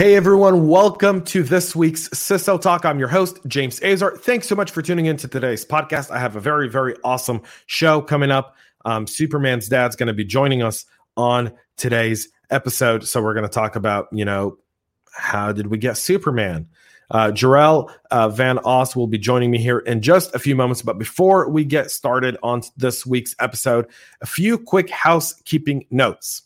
Hey everyone, welcome to this week's CISO Talk. I'm your host, James Azar. Thanks so much for tuning in to today's podcast. I have a very, very awesome show coming up. Um, Superman's dad's going to be joining us on today's episode. So we're going to talk about, you know, how did we get Superman? Uh, Jorel uh, Van Os will be joining me here in just a few moments. But before we get started on this week's episode, a few quick housekeeping notes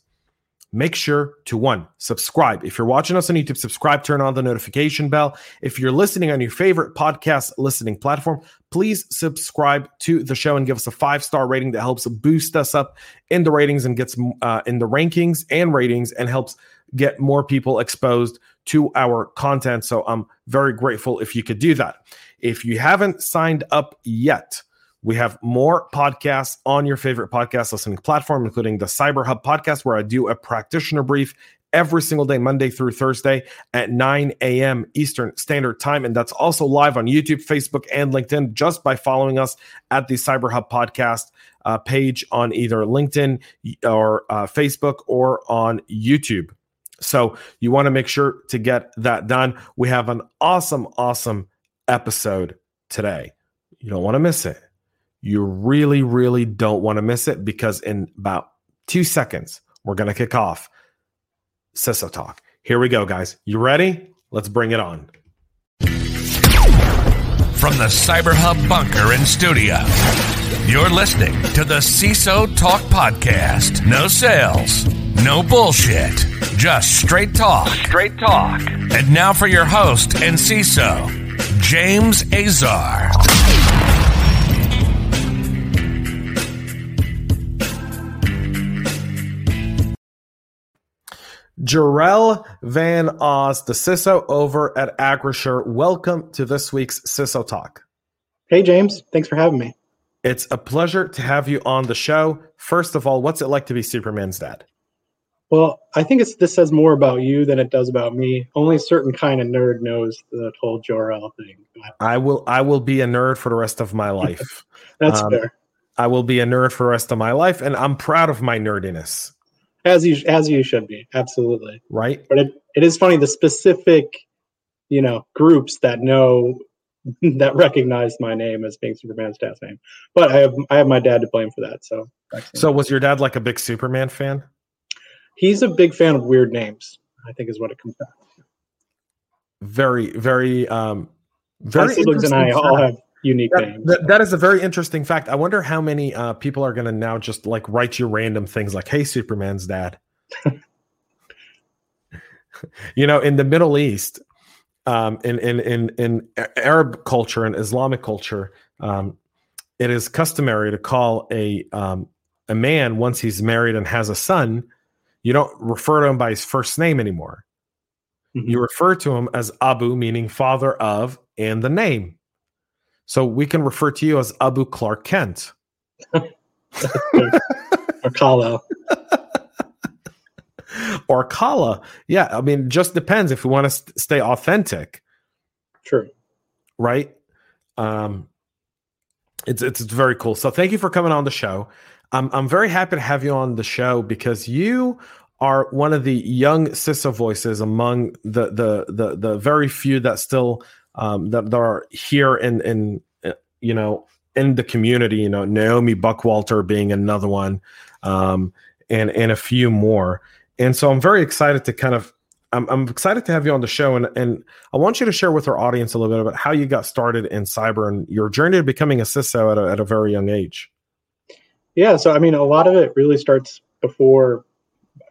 make sure to one subscribe. If you're watching us on youtube subscribe turn on the notification bell. If you're listening on your favorite podcast listening platform please subscribe to the show and give us a five star rating that helps boost us up in the ratings and gets uh, in the rankings and ratings and helps get more people exposed to our content. So i'm very grateful if you could do that. If you haven't signed up yet we have more podcasts on your favorite podcast listening platform, including the Cyber Hub podcast, where I do a practitioner brief every single day, Monday through Thursday at 9 a.m. Eastern Standard Time. And that's also live on YouTube, Facebook, and LinkedIn just by following us at the Cyber Hub podcast uh, page on either LinkedIn or uh, Facebook or on YouTube. So you want to make sure to get that done. We have an awesome, awesome episode today. You don't want to miss it. You really, really don't want to miss it because in about two seconds, we're going to kick off CISO Talk. Here we go, guys. You ready? Let's bring it on. From the Cyber Hub bunker in studio, you're listening to the CISO Talk Podcast. No sales, no bullshit, just straight talk. Straight talk. And now for your host and CISO, James Azar. Jorel Van Os, the CISO over at Acrisure. Welcome to this week's CISO Talk. Hey, James. Thanks for having me. It's a pleasure to have you on the show. First of all, what's it like to be Superman's dad? Well, I think it's, this says more about you than it does about me. Only a certain kind of nerd knows the whole Jor-El thing. I will. I will be a nerd for the rest of my life. That's um, fair. I will be a nerd for the rest of my life, and I'm proud of my nerdiness as you as you should be absolutely. Right. But it, it is funny the specific you know groups that know that recognize my name as being superman's dad's name. But i have i have my dad to blame for that so. So was your dad like a big superman fan? He's a big fan of weird names i think is what it comes down to. Very very um very siblings and i all have unique that, names. That, that is a very interesting fact. I wonder how many uh, people are going to now just like write you random things like, "Hey, Superman's dad." you know, in the Middle East, um, in in in in Arab culture and Islamic culture, um, it is customary to call a um, a man once he's married and has a son. You don't refer to him by his first name anymore. Mm-hmm. You refer to him as Abu, meaning father of, and the name. So we can refer to you as Abu Clark Kent. or Kal-El. or Kal-El. Yeah, I mean, just depends if we want to st- stay authentic. True. Right? Um it's, it's it's very cool. So thank you for coming on the show. I'm I'm very happy to have you on the show because you are one of the young CISO voices among the the the the very few that still um, that, that are here in in uh, you know in the community. You know, Naomi Buckwalter being another one, um, and and a few more. And so I'm very excited to kind of I'm, I'm excited to have you on the show, and and I want you to share with our audience a little bit about how you got started in cyber and your journey to becoming a CISO at a, at a very young age. Yeah, so I mean, a lot of it really starts before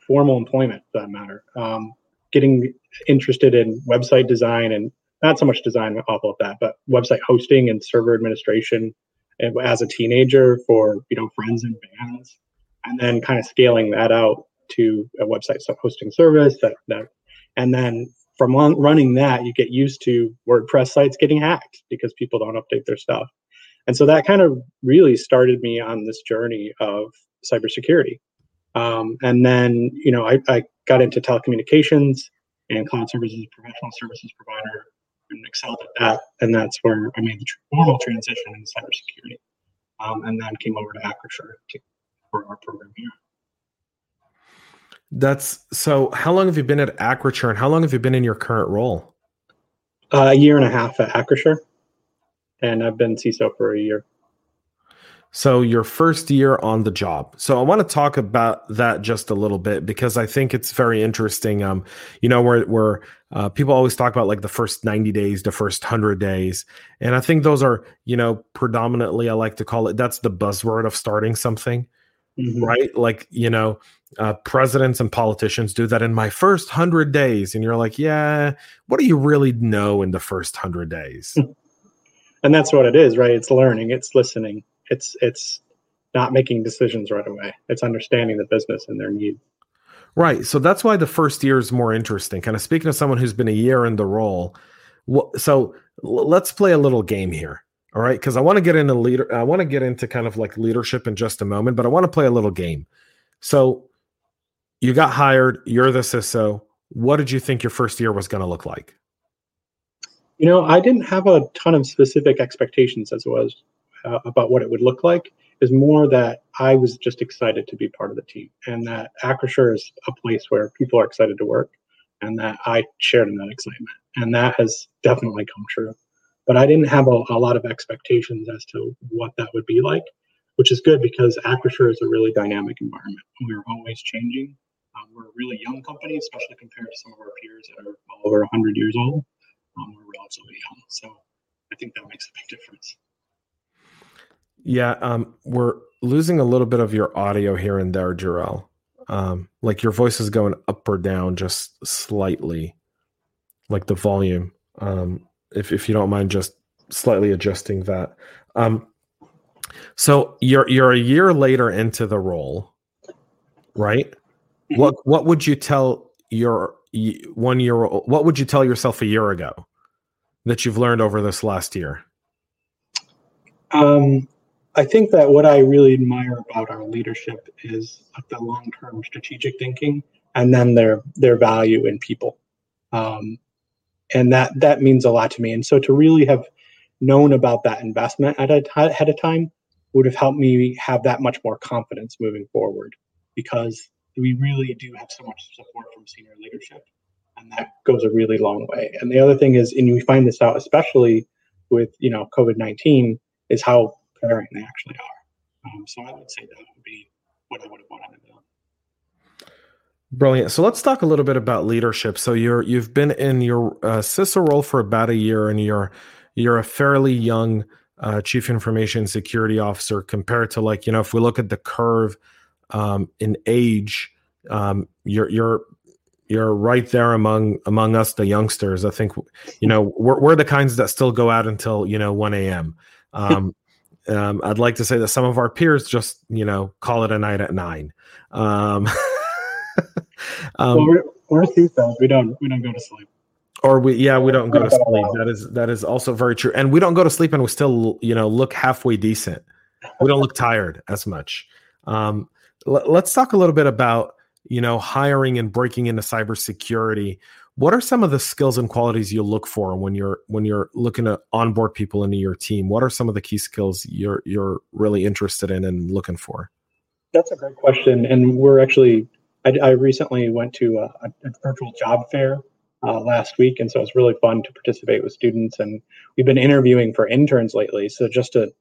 formal employment, for that matter. Um, getting interested in website design and not so much design off of that, but website hosting and server administration as a teenager for you know friends and bands, and then kind of scaling that out to a website hosting service that that, and then from running that you get used to WordPress sites getting hacked because people don't update their stuff, and so that kind of really started me on this journey of cybersecurity. Um, and then, you know, I, I, got into telecommunications and cloud services, professional services provider, and excelled at that. And that's where I made the formal transition into cybersecurity. Um, and then came over to Acrisure for our program here. That's so. How long have you been at Acrisure, and how long have you been in your current role? Uh, a year and a half at Acrisure, and I've been CISO for a year. So your first year on the job. So I want to talk about that just a little bit because I think it's very interesting. Um, you know, where where uh, people always talk about like the first 90 days, the first 100 days. And I think those are, you know, predominantly I like to call it that's the buzzword of starting something. Mm-hmm. Right? Like, you know, uh, presidents and politicians do that in my first 100 days and you're like, "Yeah, what do you really know in the first 100 days?" And that's what it is, right? It's learning, it's listening it's it's not making decisions right away. It's understanding the business and their needs. Right. So that's why the first year is more interesting. Kind of speaking to someone who's been a year in the role. So let's play a little game here. All right. Because I want to get into leader. I want to get into kind of like leadership in just a moment, but I want to play a little game. So you got hired. You're the CISO. What did you think your first year was going to look like? You know, I didn't have a ton of specific expectations as it was uh, about what it would look like is more that I was just excited to be part of the team and that Acrisure is a place where people are excited to work and that I shared in that excitement. And that has definitely come true. But I didn't have a, a lot of expectations as to what that would be like, which is good because Acrisure is a really dynamic environment. We're always changing. Um, we're a really young company, especially compared to some of our peers that are over 100 years old. Um, we're relatively young. So I think that makes a big difference. Yeah, um, we're losing a little bit of your audio here and there, Jorel. Um, like your voice is going up or down just slightly, like the volume. Um, if if you don't mind, just slightly adjusting that. Um, so you're you're a year later into the role, right? Mm-hmm. What what would you tell your one year? old? What would you tell yourself a year ago that you've learned over this last year? Um, I think that what I really admire about our leadership is the long-term strategic thinking, and then their their value in people, um, and that that means a lot to me. And so to really have known about that investment at ahead of time would have helped me have that much more confidence moving forward, because we really do have so much support from senior leadership, and that goes a really long way. And the other thing is, and we find this out especially with you know COVID nineteen, is how preparing they actually are. Um, so I would say that would be what I would have wanted to do. Brilliant. So let's talk a little bit about leadership. So you're you've been in your uh, CISO role for about a year, and you're you're a fairly young uh, chief information security officer compared to like you know if we look at the curve um, in age, um, you're you're you're right there among among us the youngsters. I think you know we're we're the kinds that still go out until you know one a.m. Um, um, I'd like to say that some of our peers just, you know, call it a night at nine. Um, um, well, we're, we're CISOs. We don't we don't go to sleep. Or we yeah we don't go to sleep. That is that is also very true. And we don't go to sleep and we still you know look halfway decent. We don't look tired as much. Um, l- let's talk a little bit about you know hiring and breaking into cybersecurity what are some of the skills and qualities you look for when you're when you're looking to onboard people into your team what are some of the key skills you're you're really interested in and looking for that's a great question and we're actually I, I recently went to a, a, virtual job fair uh, last week, and so it was really fun to participate with students. And we've been interviewing for interns lately, so just to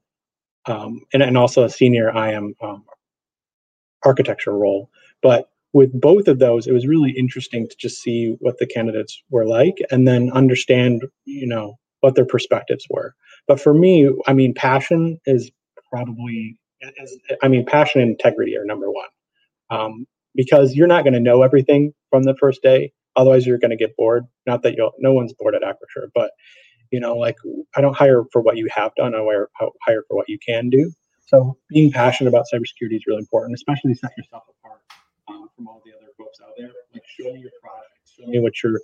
um, and, and also a senior IM um, architecture role. But with both of those, it was really interesting to just see what the candidates were like, and then understand, you know, what their perspectives were. But for me, I mean, passion is probably, I mean, passion and integrity are number one. Um, because you're not going to know everything from the first day. Otherwise, you're going to get bored. Not that you'll, no one's bored at Acrisure, but you know, like I don't hire for what you have done. I hire hire for what you can do. So being passionate about cybersecurity is really important, especially set yourself apart from all the other folks out there. Like show me your project, show me what you're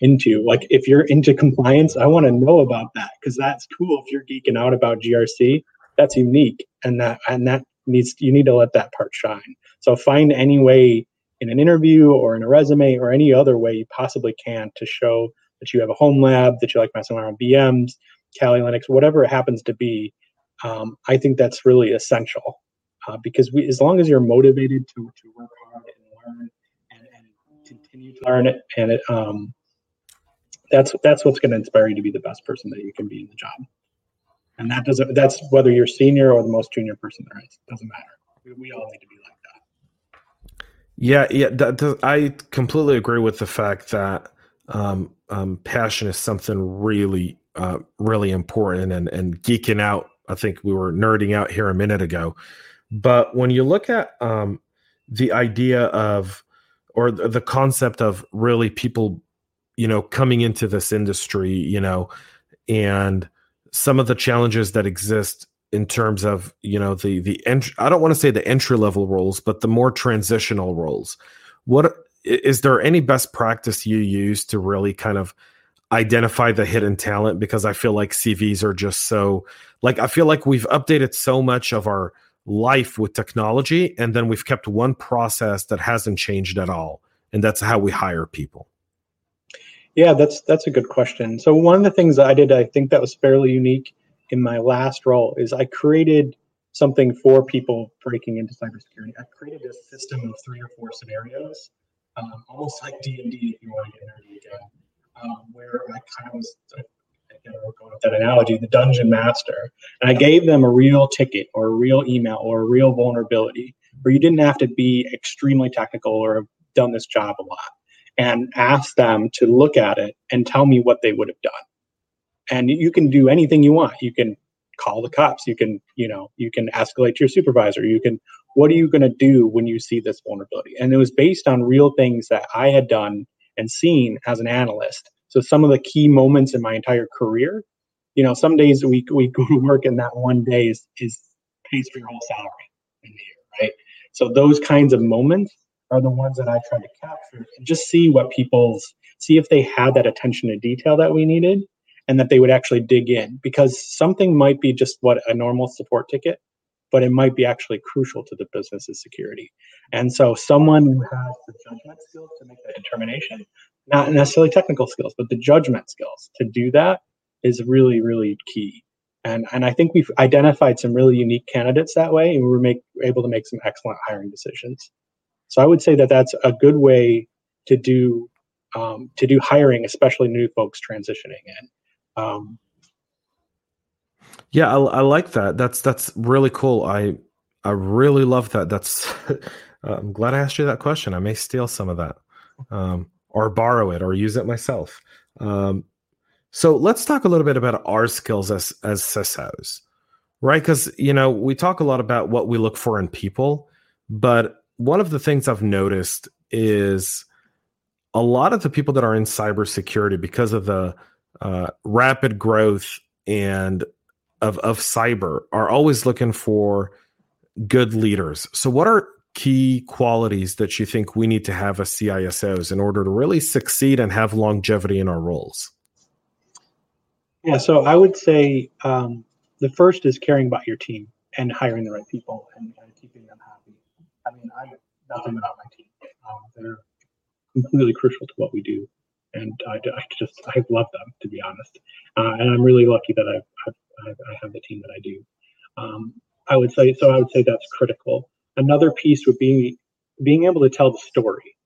into. Like if you're into compliance, I want to know about that because that's cool. If you're geeking out about GRC, that's unique, and that and that needs you need to let that part shine. So find any way in an interview or in a resume or any other way you possibly can to show that you have a home lab, that you like messing around VMs, Kali Linux, whatever it happens to be. Um, I think that's really essential uh, because we, as long as you're motivated to, to work hard learn and, and continue to learn it, and it, um, that's that's what's going to inspire you to be the best person that you can be in the job. And that doesn't that's whether you're senior or the most junior person there is. It doesn't matter. We, we all need to be like that. Yeah, yeah. That, that, I completely agree with the fact that um, um, passion is something really, uh, really important. And and geeking out. I think we were nerding out here a minute ago, but when you look at um, the idea of or the, concept of really people you know coming into this industry you know and some of the challenges that exist in terms of you know the the ent- I don't want to say the entry level roles but the more transitional roles. What is there any best practice you use to really kind of identify the hidden talent? Because I feel like CVs are just so like I feel like we've updated so much of our life with technology and then we've kept one process that hasn't changed at all and that's how we hire people yeah, that's that's a good question. So one of the things I did, I think that was fairly unique in my last role, is I created something for people breaking into cybersecurity. I created a system of three or four scenarios, um, almost like D and D, if you want to get nerdy again, um, where I kind of was. Again, we're going with that analogy, the dungeon master. And I gave them a real ticket or a real email or a real vulnerability where you didn't have to be extremely technical or have done this job a lot and ask them to look at it and tell me what they would have done. And you can do anything you want. You can call the cops. You can, you know, you can escalate to your supervisor. You can, what are you going to do when you see this vulnerability? And it was based on real things that I had done and seen as an analyst. So some of the key moments in my entire career, you know, some days we, we go to work and that one day is, is pays for your whole salary in the year, right? So those kinds of moments are the ones that I tried to capture and just see what people's see if they had that attention to detail that we needed and that they would actually dig in because something might be just what a normal support ticket but it might be actually crucial to the business's security and so someone who has the judgment skills to make that determination not necessarily technical skills but the judgment skills to do that is really really key and and I think we've identified some really unique candidates that way, and we were make, able to make some excellent hiring decisions. So I would say that that's a good way to do um, to do hiring, especially new folks transitioning in. Um, yeah, I, I, like that. That's that's really cool. I I really love that. That's I'm glad I asked you that question. I may steal some of that, um, or borrow it, or use it myself. Um, so let's talk a little bit about our skills as as CISOs, right? Because you know we talk a lot about what we look for in people, but one of the things I've noticed is a lot of the people that are in cybersecurity because of the uh, rapid growth and of of cyber are always looking for good leaders. So, what are key qualities that you think we need to have as CISOs in order to really succeed and have longevity in our roles? Yeah, so I would say um, the first is caring about your team and hiring the right people and, and keeping them happy. I mean, I'm nothing without my team. Um, they're completely crucial to what we do, and I, I just I love them to be honest. Uh, and I'm really lucky that I've, I've, I have the team that I do. Um, I would say so. I would say that's critical. Another piece would be being able to tell the story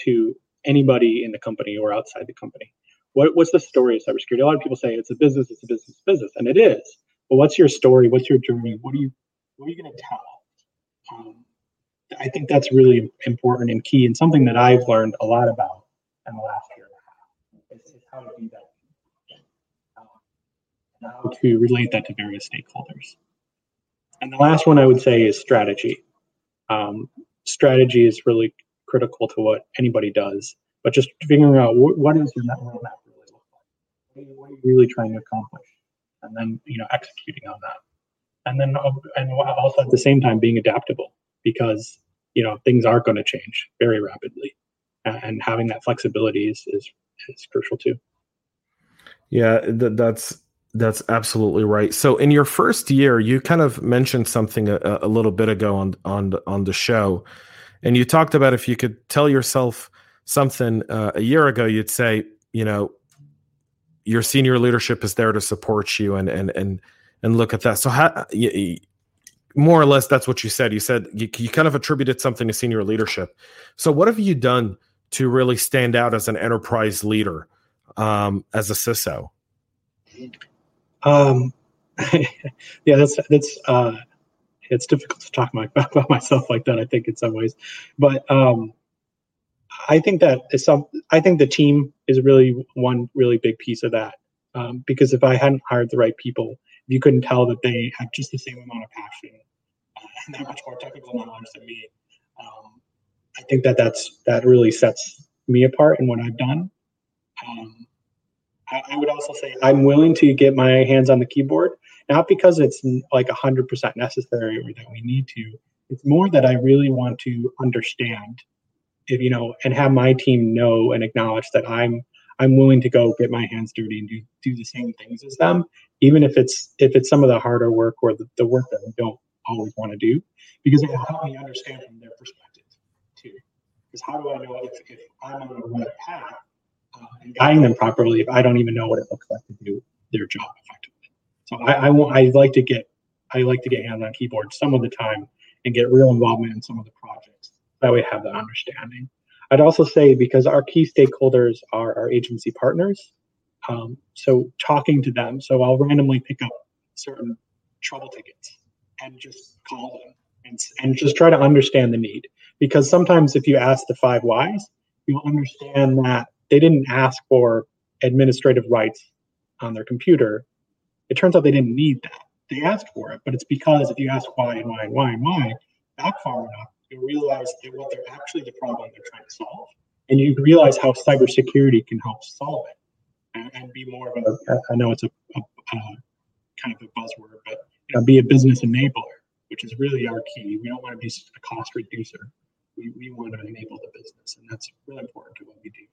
to anybody in the company or outside the company. What, what's the story of cybersecurity? A lot of people say it's a business, it's a business, it's a business, and it is. But what's your story? What's your journey? What are you what are you going to tell? Um, I think that's really important and key, and something that I've learned a lot about in the last year is how to do that, um, how to relate that to various stakeholders. And the last one I would say is strategy. Um, strategy is really critical to what anybody does, but just figuring out what, what is your roadmap really look like? What are you really trying to accomplish? And then, you know, executing on that. And then, uh, and also at the same time being adaptable because, you know, things are going to change very rapidly. And having that flexibility is, is, is crucial too. Yeah, that, that's that's absolutely right. So in your first year, you kind of mentioned something a, a, little bit ago on on on the show, and you talked about if you could tell yourself something uh, a year ago, you'd say, you know, your senior leadership is there to support you, and and and and look at that. So how, you, more or less, that's what you said. You said you, you kind of attributed something to senior leadership. So what have you done to really stand out as an enterprise leader um, as a CISO? Um, yeah, that's that's uh, it's difficult to talk my, about myself like that. I think in some ways, but um, I think that is some. I think the team is really one really big piece of that. Um, because if I hadn't hired the right people, you couldn't tell that they have just the same amount of passion uh, and that much more technical knowledge than me, um, I think that that's that really sets me apart in what I've done. Um, I, would also say I'm willing to get my hands on the keyboard, not because it's like 100% necessary or that we need to. It's more that I really want to understand, if you know, and have my team know and acknowledge that I'm I'm willing to go get my hands dirty and do do the same things as them, even if it's if it's some of the harder work or the, the work that I don't always want to do, because it will help me understand from their perspective too. Because how do I know if, if I'm on the right path guiding them properly if I don't even know what it looks like to do their job effectively. So I, I, I like to get I like to get hands on keyboard some of the time and get real involvement in some of the projects. That way, have that understanding. I'd also say because our key stakeholders are our agency partners, um, so talking to them. So I'll randomly pick up certain trouble tickets and just call them and, and just try to understand the need. Because sometimes if you ask the five whys, you'll understand that they didn't ask for administrative rights on their computer. It turns out they didn't need that. They asked for it, but it's because if you ask why and why and why and why back far enough, you realize that what they're actually the problem they're trying to solve. And you realize how cybersecurity can help solve it and, and be more of a, I know it's a, a, a kind of a buzzword, but you know, be a business enabler, which is really our key. We don't want to be a cost reducer. We, we want to enable the business, and that's really important to what we do.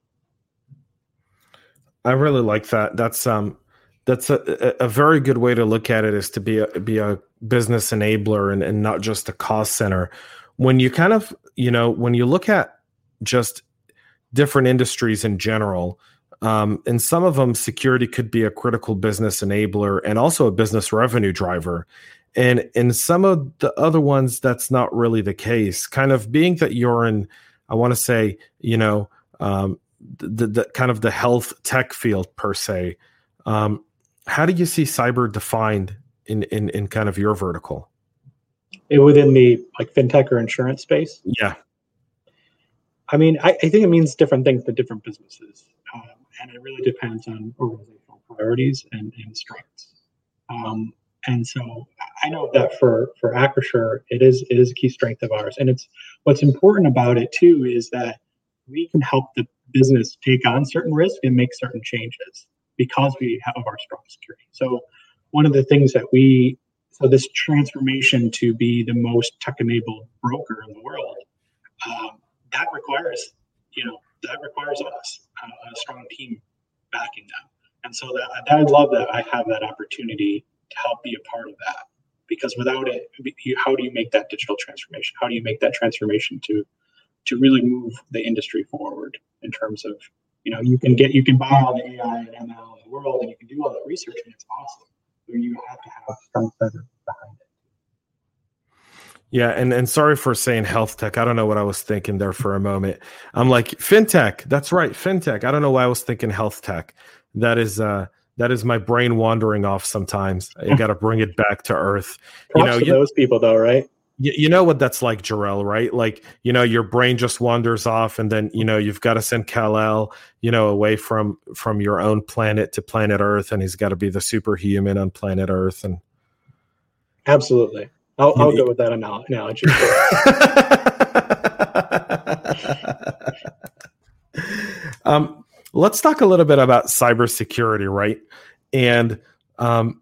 I really like that. That's um that's a, a very good way to look at it is to be a be a business enabler and, and not just a cost center. When you kind of, you know, when you look at just different industries in general, um, in some of them, security could be a critical business enabler and also a business revenue driver. And in some of the other ones, that's not really the case. Kind of being that you're in, I want to say, you know, um, the, the kind of the health tech field per se. Um, how do you see cyber defined in, in in kind of your vertical? Within the like fintech or insurance space? Yeah. I mean, I, I think it means different things to different businesses, um, and it really depends on organizational priorities and, and strengths. Um, and so I know that for for Acrisure, it is it is a key strength of ours, and it's what's important about it too is that we can help the business take on certain risk and make certain changes because we have our strong security. So one of the things that we so this transformation to be the most tech-enabled broker in the world um, that requires you know that requires us uh, a strong team backing them. And so that, that i love that i have that opportunity to help be a part of that because without it how do you make that digital transformation? How do you make that transformation to to really move the industry forward in terms of you know you can get you can buy all the AI and ML in the world and you can do all the research and it's awesome. But you have to have strong behind it. Yeah, and and sorry for saying health tech. I don't know what I was thinking there for a moment. I'm like fintech. That's right, fintech. I don't know why I was thinking health tech. That is uh that is my brain wandering off sometimes. You got to bring it back to earth. Props you know, you, those people though, right? You, you know what that's like, Jorel, right? Like, you know, your brain just wanders off and then, you know, you've got to send Kal-El, you know, away from from your own planet to planet Earth and he's got to be the superhuman on planet Earth and Absolutely. I'll, I'll go with that analogy. um, let's talk a little bit about cybersecurity, right? And um,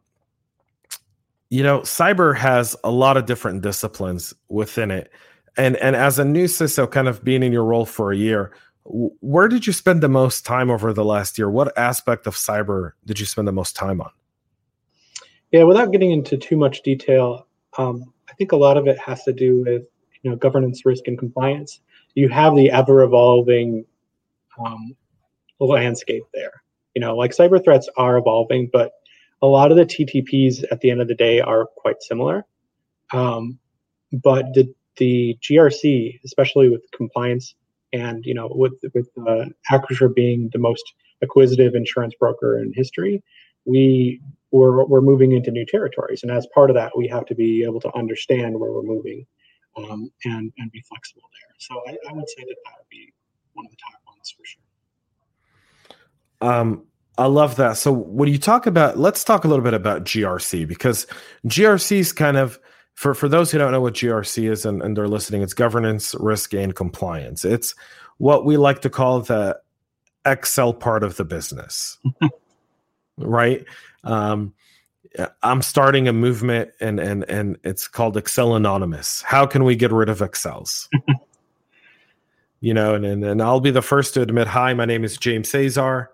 you know, cyber has a lot of different disciplines within it. And and as a new CISO, kind of being in your role for a year, where did you spend the most time over the last year? What aspect of cyber did you spend the most time on? Yeah, without getting into too much detail, um, I think a lot of it has to do with you know governance, risk, and compliance. You have the ever evolving um, landscape there. You know, like cyber threats are evolving, but a lot of the TTPs at the end of the day are quite similar. Um, but the the GRC, especially with compliance, and you know, with with uh, Acrisure being the most acquisitive insurance broker in history, we we're, we're moving into new territories. And as part of that, we have to be able to understand where we're moving um, and, and be flexible there. So I, I, would say that that would be one of the top ones for sure. Um, I love that. So when you talk about, let's talk a little bit about GRC because GRC is kind of, for, for those who don't know what GRC is and, and they're listening, it's governance, risk, and compliance. It's what we like to call the Excel part of the business. right? Um, I'm starting a movement, and and and it's called Excel Anonymous. How can we get rid of Excels? you know, and, and and I'll be the first to admit, hi, my name is James Azar,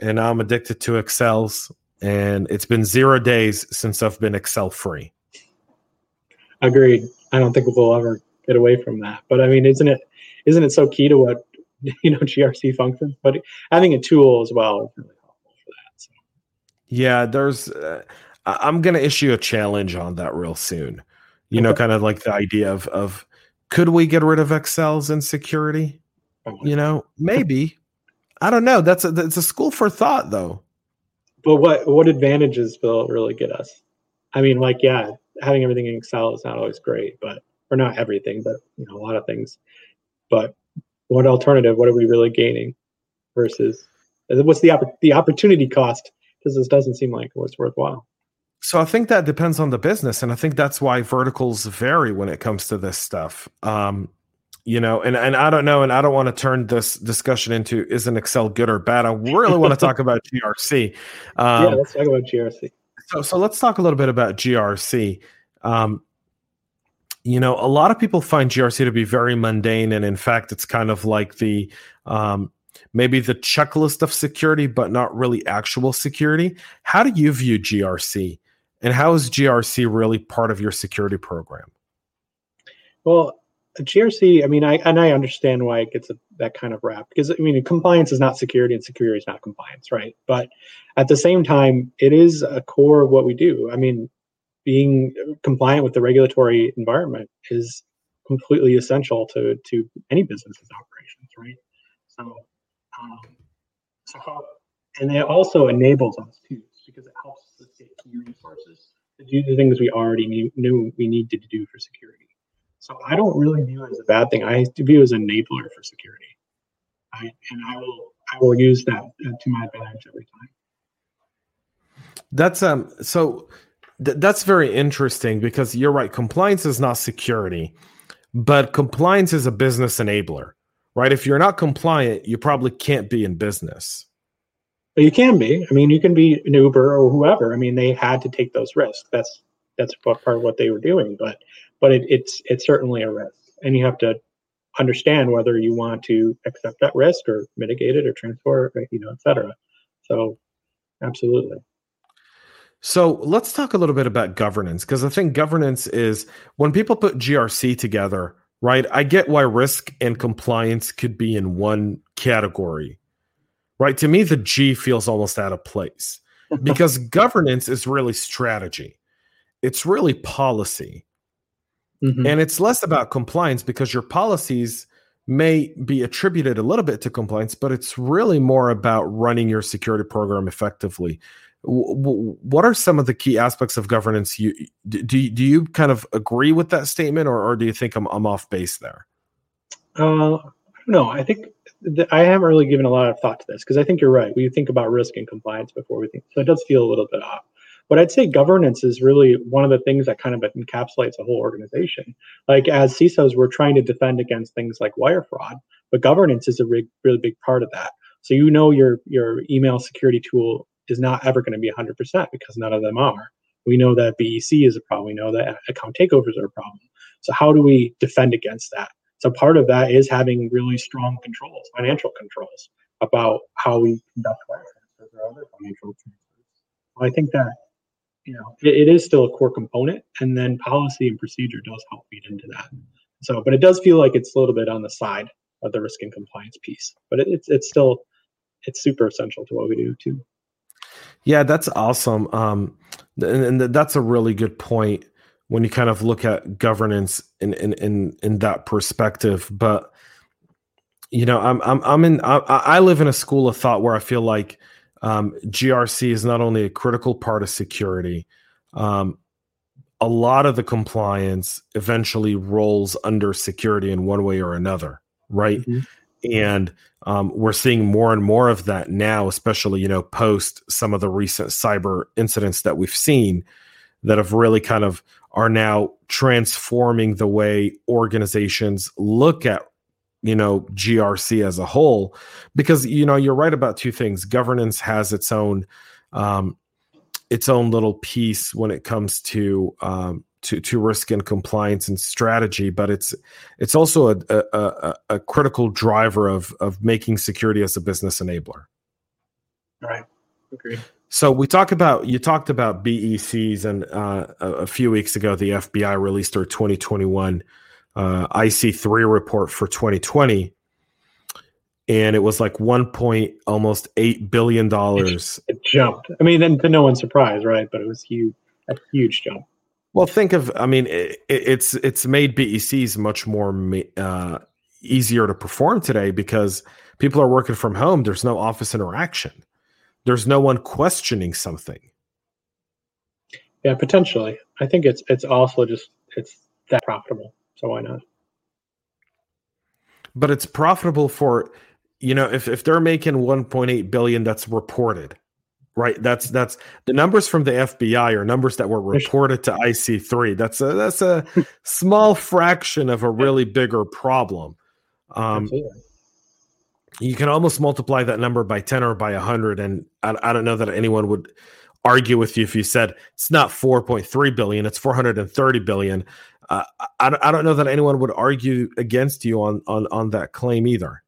and I'm addicted to Excels, and it's been zero days since I've been Excel free. Agreed. I don't think we'll ever get away from that. But I mean, isn't it isn't it so key to what you know GRC functions? But having a tool as well is really yeah, there's. Uh, I'm going to issue a challenge on that real soon. You know, kind of like the idea of of could we get rid of Excels insecurity? You know, maybe. I don't know. That's a that's a school for thought, though. But what what advantages will it really get us? I mean, like, yeah, having everything in Excel is not always great, but or not everything, but you know, a lot of things. But what alternative? What are we really gaining versus what's the the opportunity cost because this doesn't seem like it was worthwhile. So I think that depends on the business, and I think that's why verticals vary when it comes to this stuff. Um, you know, and and I don't know, and I don't want to turn this discussion into is an Excel good or bad. I really want to talk about GRC. Um, yeah, let's talk about GRC. So so let's talk a little bit about GRC. Um, you know, a lot of people find GRC to be very mundane, and in fact, it's kind of like the um, maybe the checklist of security, but not really actual security. How do you view GRC? And how is GRC really part of your security program? Well, GRC, I mean, I and I understand why it gets a, that kind of rap because I mean, compliance is not security and security is not compliance, right? But at the same time, it is a core of what we do. I mean, being compliant with the regulatory environment is completely essential to to any business's operations, right? So um, so how, and it also enables us too, because it helps us get key resources to do the things we already knew, knew we needed to do for security. So I don't really view it as a bad thing. I view it as an enabler for security. I, and I will I will use that uh, to my advantage every time. That's um so th- that's very interesting because you're right. Compliance is not security, but compliance is a business enabler right? If you're not compliant, you probably can't be in business. But you can be. I mean, you can be an Uber or whoever. I mean, they had to take those risks. That's that's part of what they were doing. But but it, it's it's certainly a risk, and you have to understand whether you want to accept that risk or mitigate it or transfer, it, you know, et cetera. So, absolutely. So let's talk a little bit about governance because I think governance is when people put GRC together, right? I get why risk and compliance could be in one category, right? To me, the G feels almost out of place because governance is really strategy, it's really policy. Mm-hmm. And it's less about compliance because your policies may be attributed a little bit to compliance, but it's really more about running your security program effectively. what are some of the key aspects of governance? You do, do you kind of agree with that statement, or, or do you think I'm, I'm off base there? Uh, no, I think th- I haven't really given a lot of thought to this because I think you're right. We think about risk and compliance before we think, so it does feel a little bit off. But I'd say governance is really one of the things that kind of encapsulates a whole organization. Like as CISOs, we're trying to defend against things like wire fraud, but governance is a really, really big part of that. So you know your your email security tool is not ever going to be 100% because none of them are. We know that BEC is a problem. We know that account takeovers are a problem. So how do we defend against that? So part of that is having really strong controls, financial controls about how we conduct wire transfers or other financial transfers. I think that you know it, it is still a core component and then policy and procedure does help feed into that. So but it does feel like it's a little bit on the side of the risk and compliance piece but it, it's it's still it's super essential to what we do too. Yeah that's awesome. Um and, and that's a really good point when you kind of look at governance in in in, in that perspective but you know i'm i'm, I'm in I, I live in a school of thought where i feel like um, GRC is not only a critical part of security, um, a lot of the compliance eventually rolls under security in one way or another, right? Mm-hmm. And um, we're seeing more and more of that now, especially you know post some of the recent cyber incidents that we've seen that have really kind of are now transforming the way organizations look at you know grc as a whole because you know you're right about two things governance has its own um its own little piece when it comes to um to, to risk and compliance and strategy, but it's it's also a, a, a, critical driver of of making security as a business enabler. All right, agreed. So we talk about you talked about BECs, and uh, a, few weeks ago, the FBI released their 2021 uh, IC3 report for 2020, and it was like one point almost eight billion dollars. It, jumped. I mean, then to no one's surprise, right? But it was huge, a huge jump. Well, think of. I mean, it, it's it's made BECs much more uh, easier to perform today because people are working from home. There's no office interaction. There's no one questioning something. Yeah, potentially. I think it's it's also just it's that profitable. So why not? But it's profitable for, you know, if, if they're making 1.8 billion, that's reported, right? That's that's the numbers from the FBI are numbers that were reported to IC3. That's a that's a small fraction of a really bigger problem. Um, you can almost multiply that number by 10 or by 100 and I, I don't know that anyone would argue with you if you said it's not 4.3 billion it's 430 billion uh, I, I don't know that anyone would argue against you on on on that claim either.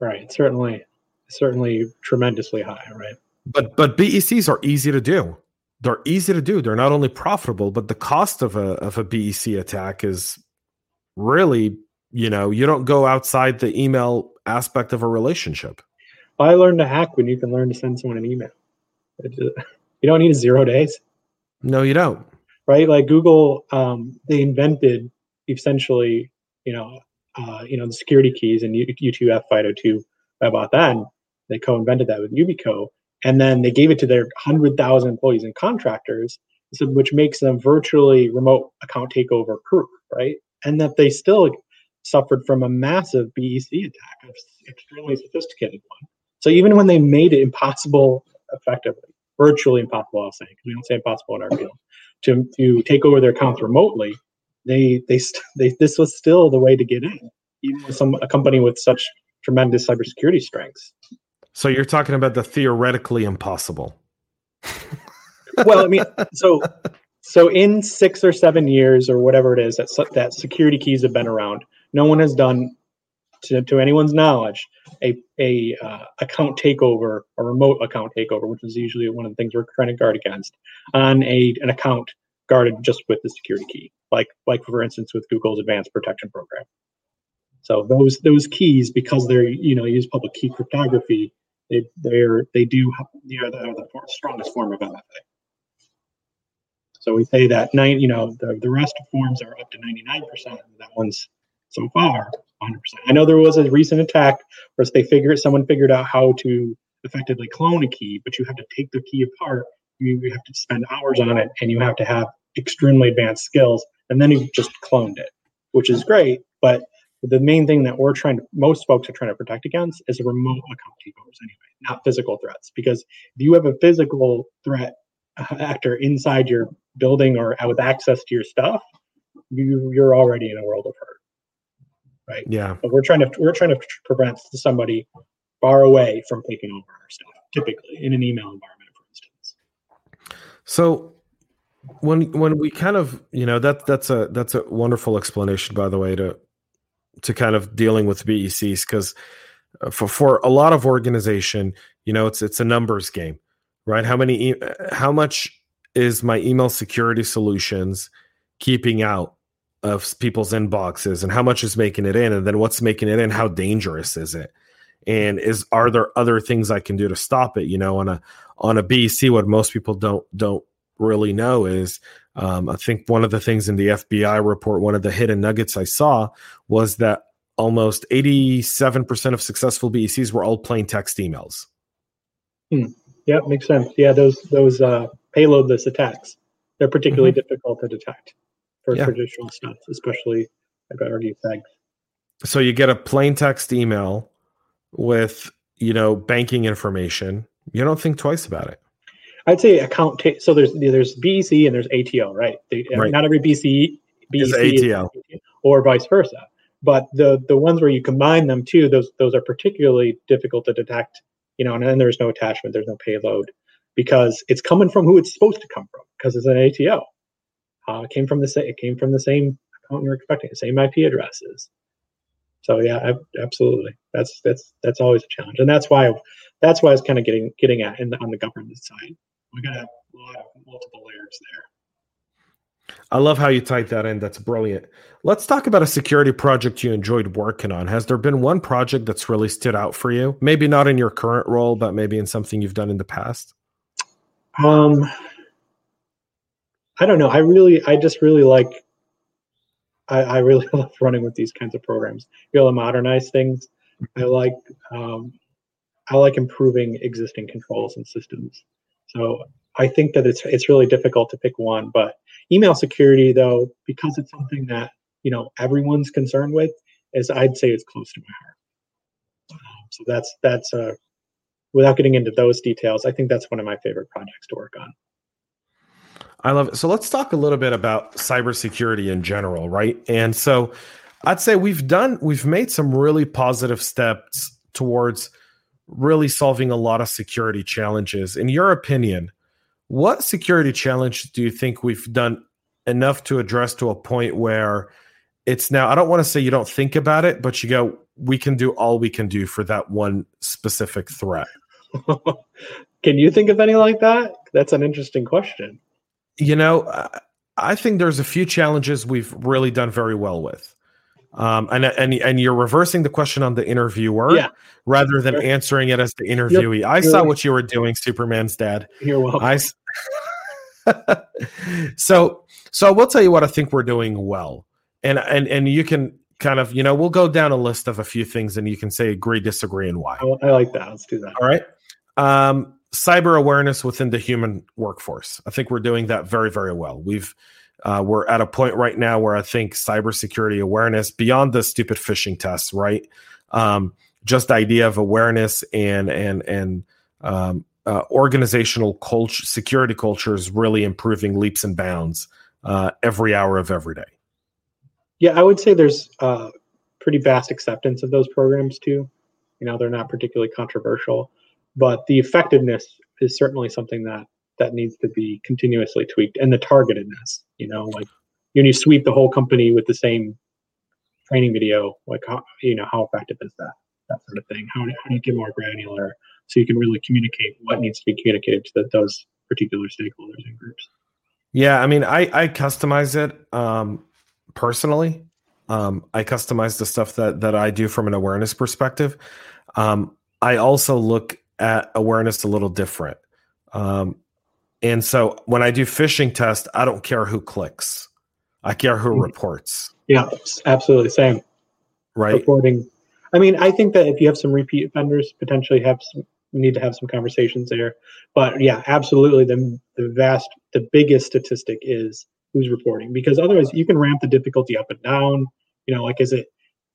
Right. Certainly, certainly tremendously high. Right. But but BECs are easy to do. They're easy to do. They're not only profitable, but the cost of a of a BEC attack is really you know you don't go outside the email aspect of a relationship. I learned to hack when you can learn to send someone an email. Just, you don't need zero days. No, you don't right? Like Google, um, they invented essentially, you know, uh, you know, the security keys and U2F FIDO2 about. And they co-invented that with Yubico, and then they gave it to their hundred thousand employees and contractors, so, which makes them virtually remote account takeover proof, right? And that they still suffered from a massive BEC attack, an extremely sophisticated one. So even when they made it impossible effectively, virtually impossible, I'll say, because we don't say impossible in our field, to, to take over their accounts remotely, they, they, they, this was still the way to get in, even with some, a company with such tremendous cybersecurity strengths. So you're talking about the theoretically impossible. well, I mean, so so in six or seven years or whatever it is that that security keys have been around, no one has done, to, to anyone's knowledge, a a uh, account takeover, a remote account takeover, which is usually one of the things we're trying to guard against, on a an account guarded just with the security key, like like for instance with Google's Advanced Protection Program. So those those keys, because they're you know use public key cryptography, they they're they do they are the, the strongest form of MFA. So we say that nine, you know, the, the rest of forms are up to 99%. That one's so far 100%. I know there was a recent attack where they figured someone figured out how to effectively clone a key, but you have to take the key apart. You, you have to spend hours on it, and you have to have extremely advanced skills. And then you just cloned it, which is great. But the main thing that we're trying to, most folks are trying to protect against is remote account takeovers anyway, not physical threats. Because if you have a physical threat uh, actor inside your building or with access to your stuff, you you're already in a world of hurt right? Yeah. But we're trying to we're trying to prevent somebody far away from taking over our stuff, typically in an email environment, for instance. So when when we kind of you know that that's a that's a wonderful explanation by the way to to kind of dealing with BECs because uh, for for a lot of organization you know it's it's a numbers game right how many e- how much is my email security solutions keeping out of people's inboxes and how much is making it in and then what's making it in how dangerous is it and is are there other things i can do to stop it you know on a on a bc what most people don't don't really know is um, i think one of the things in the fbi report one of the hidden nuggets i saw was that almost 87% of successful becs were all plain text emails hmm. yeah makes sense yeah those those uh, payloadless attacks they're particularly mm-hmm. difficult to detect for yeah. traditional stuff, especially I'd argue thanks. So you get a plain text email with you know banking information. You don't think twice about it. I'd say account. T- so there's there's BEC and there's ATO, right? They, uh, right. Not every BC BEC ATO. is or vice versa. But the the ones where you combine them too, those those are particularly difficult to detect. You know, and then there's no attachment, there's no payload because it's coming from who it's supposed to come from because it's an ATO. Uh, it came from the same. It came from the same account you're expecting, the same IP addresses. So yeah, I, absolutely. That's that's that's always a challenge, and that's why that's why I was kind of getting getting at in the, on the government side. We got a lot of multiple layers there. I love how you type that in. That's brilliant. Let's talk about a security project you enjoyed working on. Has there been one project that's really stood out for you? Maybe not in your current role, but maybe in something you've done in the past. Um, I don't know. I really, I just really like. I, I really love running with these kinds of programs. Able to modernize things. I like. Um, I like improving existing controls and systems. So I think that it's it's really difficult to pick one. But email security, though, because it's something that you know everyone's concerned with, is I'd say it's close to my heart. Um, so that's that's uh, without getting into those details, I think that's one of my favorite projects to work on. I love it. So let's talk a little bit about cybersecurity in general, right? And so I'd say we've done, we've made some really positive steps towards really solving a lot of security challenges. In your opinion, what security challenge do you think we've done enough to address to a point where it's now, I don't want to say you don't think about it, but you go, we can do all we can do for that one specific threat. can you think of any like that? That's an interesting question. You know, I think there's a few challenges we've really done very well with. Um, and and and you're reversing the question on the interviewer yeah. rather than answering it as the interviewee. Yep. I saw what you were doing, Superman's dad. You're welcome. I, so so I will tell you what I think we're doing well, and and and you can kind of you know we'll go down a list of a few things, and you can say agree, disagree, and why. I, I like that. Let's do that. All right. Um, cyber awareness within the human workforce. I think we're doing that very, very well. We've uh, we're at a point right now where I think cybersecurity awareness beyond the stupid phishing tests, right? Um, just the idea of awareness and and and um, uh, organizational culture, security culture is really improving leaps and bounds uh, every hour of every day. Yeah, I would say there's uh, pretty vast acceptance of those programs too. You know, they're not particularly controversial but the effectiveness is certainly something that that needs to be continuously tweaked and the targetedness you know like when you sweep the whole company with the same training video like how you know how effective is that that sort of thing? How, how do you get more granular so you can really communicate what needs to be communicated to the, those particular stakeholders and groups? Yeah i mean i i customize it um personally. Um i customize the stuff that that i do from an awareness perspective. Um i also look at awareness a little different. Um, and so when I do phishing tests, I don't care who clicks. I care who mm-hmm. reports. Yeah, absolutely same. Right. Reporting. I mean, I think that if you have some repeat offenders, potentially have some need to have some conversations there. But yeah, absolutely. The the vast, the biggest statistic is who's reporting because otherwise you can ramp the difficulty up and down. You know, like is it?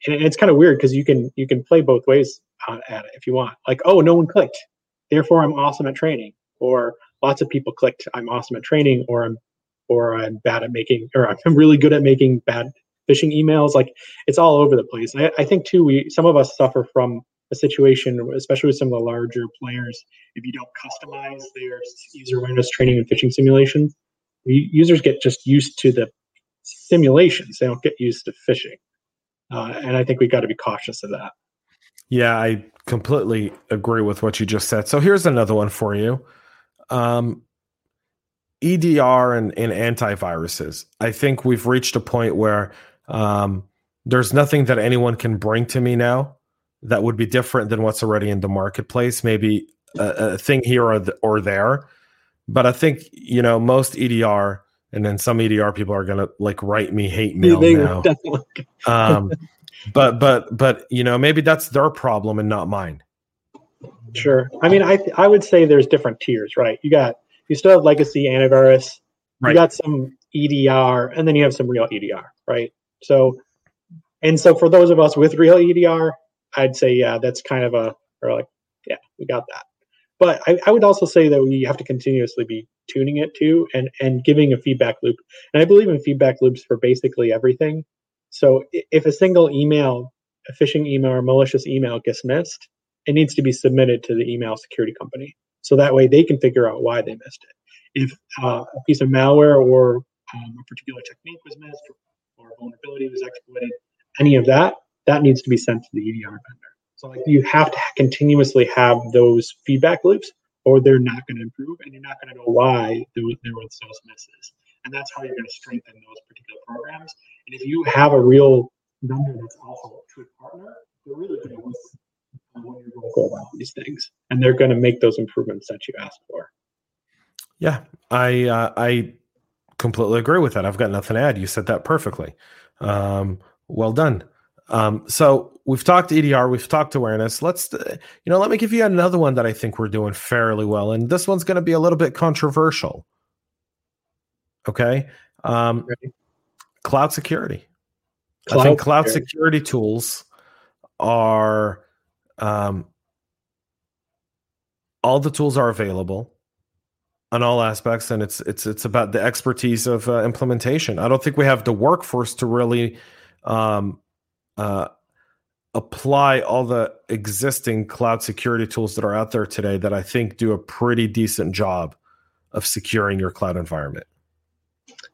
And it's kind of weird because you can you can play both ways at it if you want. Like, oh, no one clicked, therefore I'm awesome at training, or lots of people clicked, I'm awesome at training, or I'm or I'm bad at making, or I'm really good at making bad phishing emails. Like it's all over the place. I, I think too, we some of us suffer from a situation, especially with some of the larger players, if you don't customize their user awareness training and phishing simulations, users get just used to the simulations. They don't get used to phishing. Uh, and I think we've got to be cautious of that. Yeah, I completely agree with what you just said. So here's another one for you. Um, EDR and, and antiviruses. I think we've reached a point where um, there's nothing that anyone can bring to me now that would be different than what's already in the marketplace. Maybe a, a thing here or, the, or there, but I think you know most EDR and then some EDR people are gonna like write me hate mail now. um, but but but you know maybe that's their problem and not mine. Sure. I mean, I I would say there's different tiers, right? You got you still have legacy antivirus. Right. You got some EDR, and then you have some real EDR, right? So, and so for those of us with real EDR, I'd say, yeah, that's kind of a, or like, yeah, we got that. But I, I would also say that we have to continuously be tuning it too and, and giving a feedback loop. And I believe in feedback loops for basically everything. So if a single email, a phishing email or malicious email gets missed, it needs to be submitted to the email security company. So that way they can figure out why they missed it. If uh, a piece of malware or um, a particular technique was missed or, or vulnerability was exploited, any of that, that needs to be sent to the EDR vendor. So like you have to continuously have those feedback loops, or they're not going to improve, and you're not going to know why there, there was those misses. And that's how you're going to strengthen those particular programs. And if you have a real vendor that's also a true partner, they're really going to listen when you're going to go about these things, and they're going to make those improvements that you ask for. Yeah, I uh, I completely agree with that. I've got nothing to add. You said that perfectly. Um, well done. Um, so we've talked EDR, we've talked awareness. Let's, uh, you know, let me give you another one that I think we're doing fairly well, and this one's going to be a little bit controversial. Okay, um, cloud security. Cloud I think cloud security. security tools are um, all the tools are available on all aspects, and it's it's it's about the expertise of uh, implementation. I don't think we have the workforce to really um, uh, apply all the existing cloud security tools that are out there today that I think do a pretty decent job of securing your cloud environment.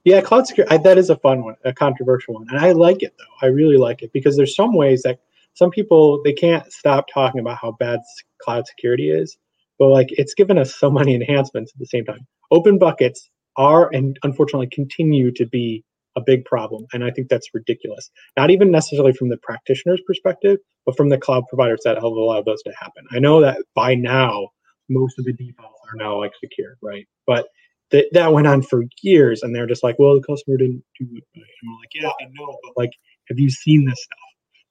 Yeah, cloud security that is a fun one, a controversial one, and I like it though. I really like it because there's some ways that some people they can't stop talking about how bad cloud security is, but like it's given us so many enhancements at the same time. Open buckets are and unfortunately continue to be a big problem. And I think that's ridiculous. Not even necessarily from the practitioner's perspective, but from the cloud providers that have allowed those to happen. I know that by now, most of the defaults are now like secure, right? But th- that went on for years and they're just like, well, the customer didn't do it. And we're like, yeah, I know, but like, have you seen this stuff?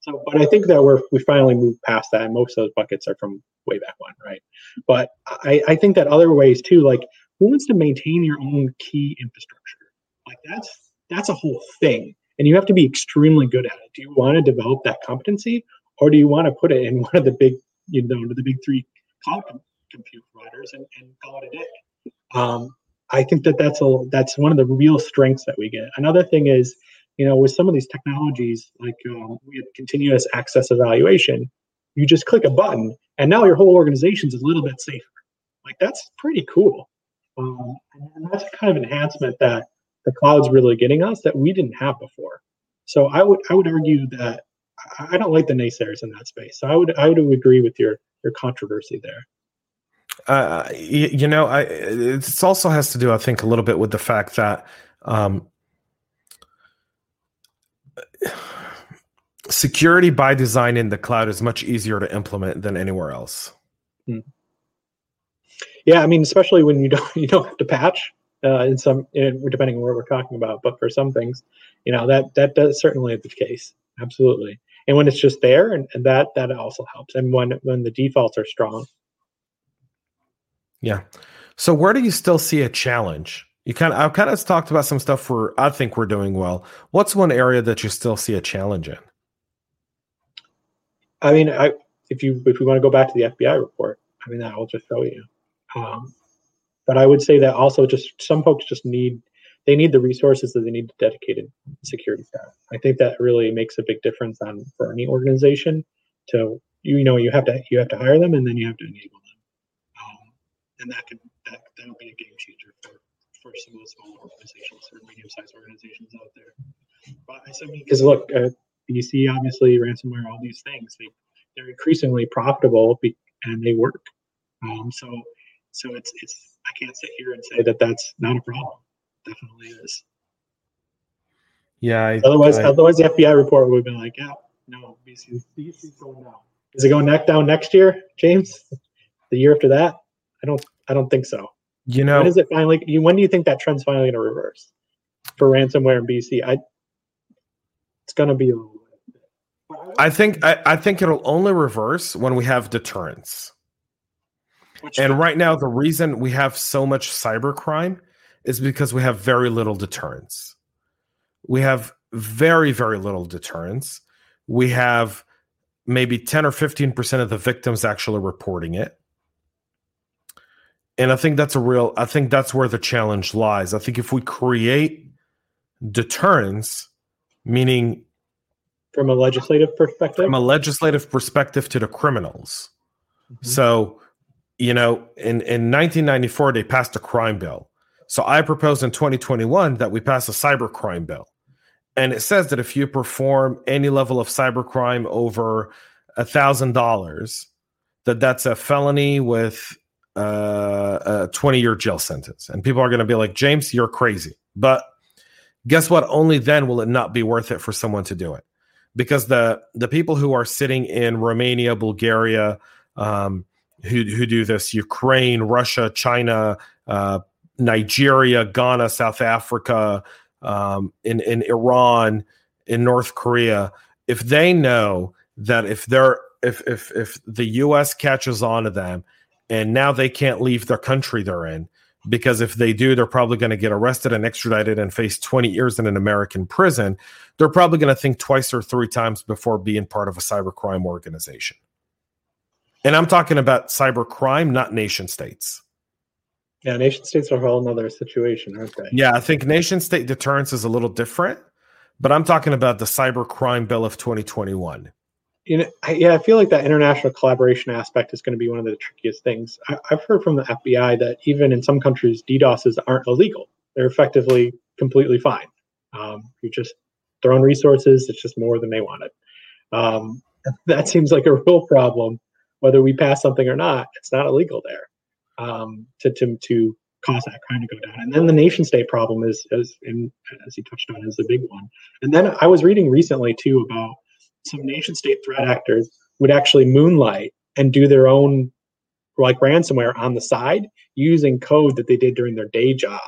So, but I think that we're we finally moved past that, and most of those buckets are from way back when, right? But I, I think that other ways too, like who wants to maintain your own key infrastructure? Like that's that's a whole thing. And you have to be extremely good at it. Do you want to develop that competency or do you want to put it in one of the big, you know, the big three cloud com- compute providers and, and call it a day? Um, I think that that's a that's one of the real strengths that we get. Another thing is, you know, with some of these technologies like um, we have continuous access evaluation, you just click a button and now your whole organization's a little bit safer. Like that's pretty cool. Um, and that's kind of enhancement that the cloud's really getting us that we didn't have before. So I would I would argue that I don't like the naysayers in that space. So I would I would agree with your your controversy there. Uh, you, you, know, I it also has to do, I think, a little bit with the fact that um, security by design in the cloud is much easier to implement than anywhere else. Hmm. Yeah, I mean, especially when you don't you don't have to patch uh, in some, in, depending on what we're talking about. But for some things, you know that that does certainly is the case. Absolutely, and when it's just there, and, and that that also helps. And when when the defaults are strong. Yeah. So where do you still see a challenge? You kind of I've kind of talked about some stuff where I think we're doing well. What's one area that you still see a challenge in? I mean, I if you if we want to go back to the FBI report, I mean that will just show you. Um, but I would say that also just some folks just need they need the resources that they need dedicated security staff. I think that really makes a big difference on for any organization. To you know you have to you have to hire them and then you have to enable them, and that could that that will be a game changer for for some of the smaller organizations or medium sized organizations out there. But I said because look, uh, BC obviously ransomware, all these things they they're increasingly profitable be, and they work. Um, so so it's it's I can't sit here and say that that's not a problem. Definitely is. Yeah. I, otherwise, I, otherwise the FBI report would have been like, yeah, no, BC, BC's going down. Is it going neck down next year, James? The year after that? I don't. I don't think so. You know, when is it finally? You, when do you think that trend's finally going to reverse for ransomware in BC? I. It's going to be a little. I think I, I think it'll only reverse when we have deterrence. Which and right now, the reason we have so much cybercrime is because we have very little deterrence. We have very, very little deterrence. We have maybe 10 or 15% of the victims actually reporting it. And I think that's a real, I think that's where the challenge lies. I think if we create deterrence, meaning from a legislative perspective, from a legislative perspective to the criminals. Mm-hmm. So you know, in, in 1994, they passed a crime bill. So I proposed in 2021 that we pass a cyber crime bill. And it says that if you perform any level of cyber crime over a thousand dollars, that that's a felony with uh, a 20 year jail sentence. And people are going to be like, James, you're crazy. But guess what? Only then will it not be worth it for someone to do it. Because the the people who are sitting in Romania, Bulgaria, um, who who do this: Ukraine, Russia, China, uh, Nigeria, Ghana, South Africa, um, in in Iran, in North Korea. If they know that if they're if if if the U.S. catches on to them, and now they can't leave their country they're in because if they do, they're probably going to get arrested and extradited and face 20 years in an American prison. They're probably going to think twice or three times before being part of a cybercrime organization. And I'm talking about cyber crime, not nation states. Yeah, nation states are a whole other situation, aren't they? Yeah, I think nation state deterrence is a little different, but I'm talking about the cyber crime bill of 2021. You know, I, yeah, I feel like that international collaboration aspect is going to be one of the trickiest things. I, have heard from the FBI that even in some countries, DDoSs aren't illegal; they're effectively completely fine. Um, you're just throwing resources; it's just more than they wanted. Um, that seems like a real problem whether we pass something or not, it's not illegal there um, to, to, to cause that crime to go down. And then the nation state problem is, is in, as you touched on, is a big one. And then I was reading recently too about some nation state threat actors would actually moonlight and do their own like ransomware on the side using code that they did during their day job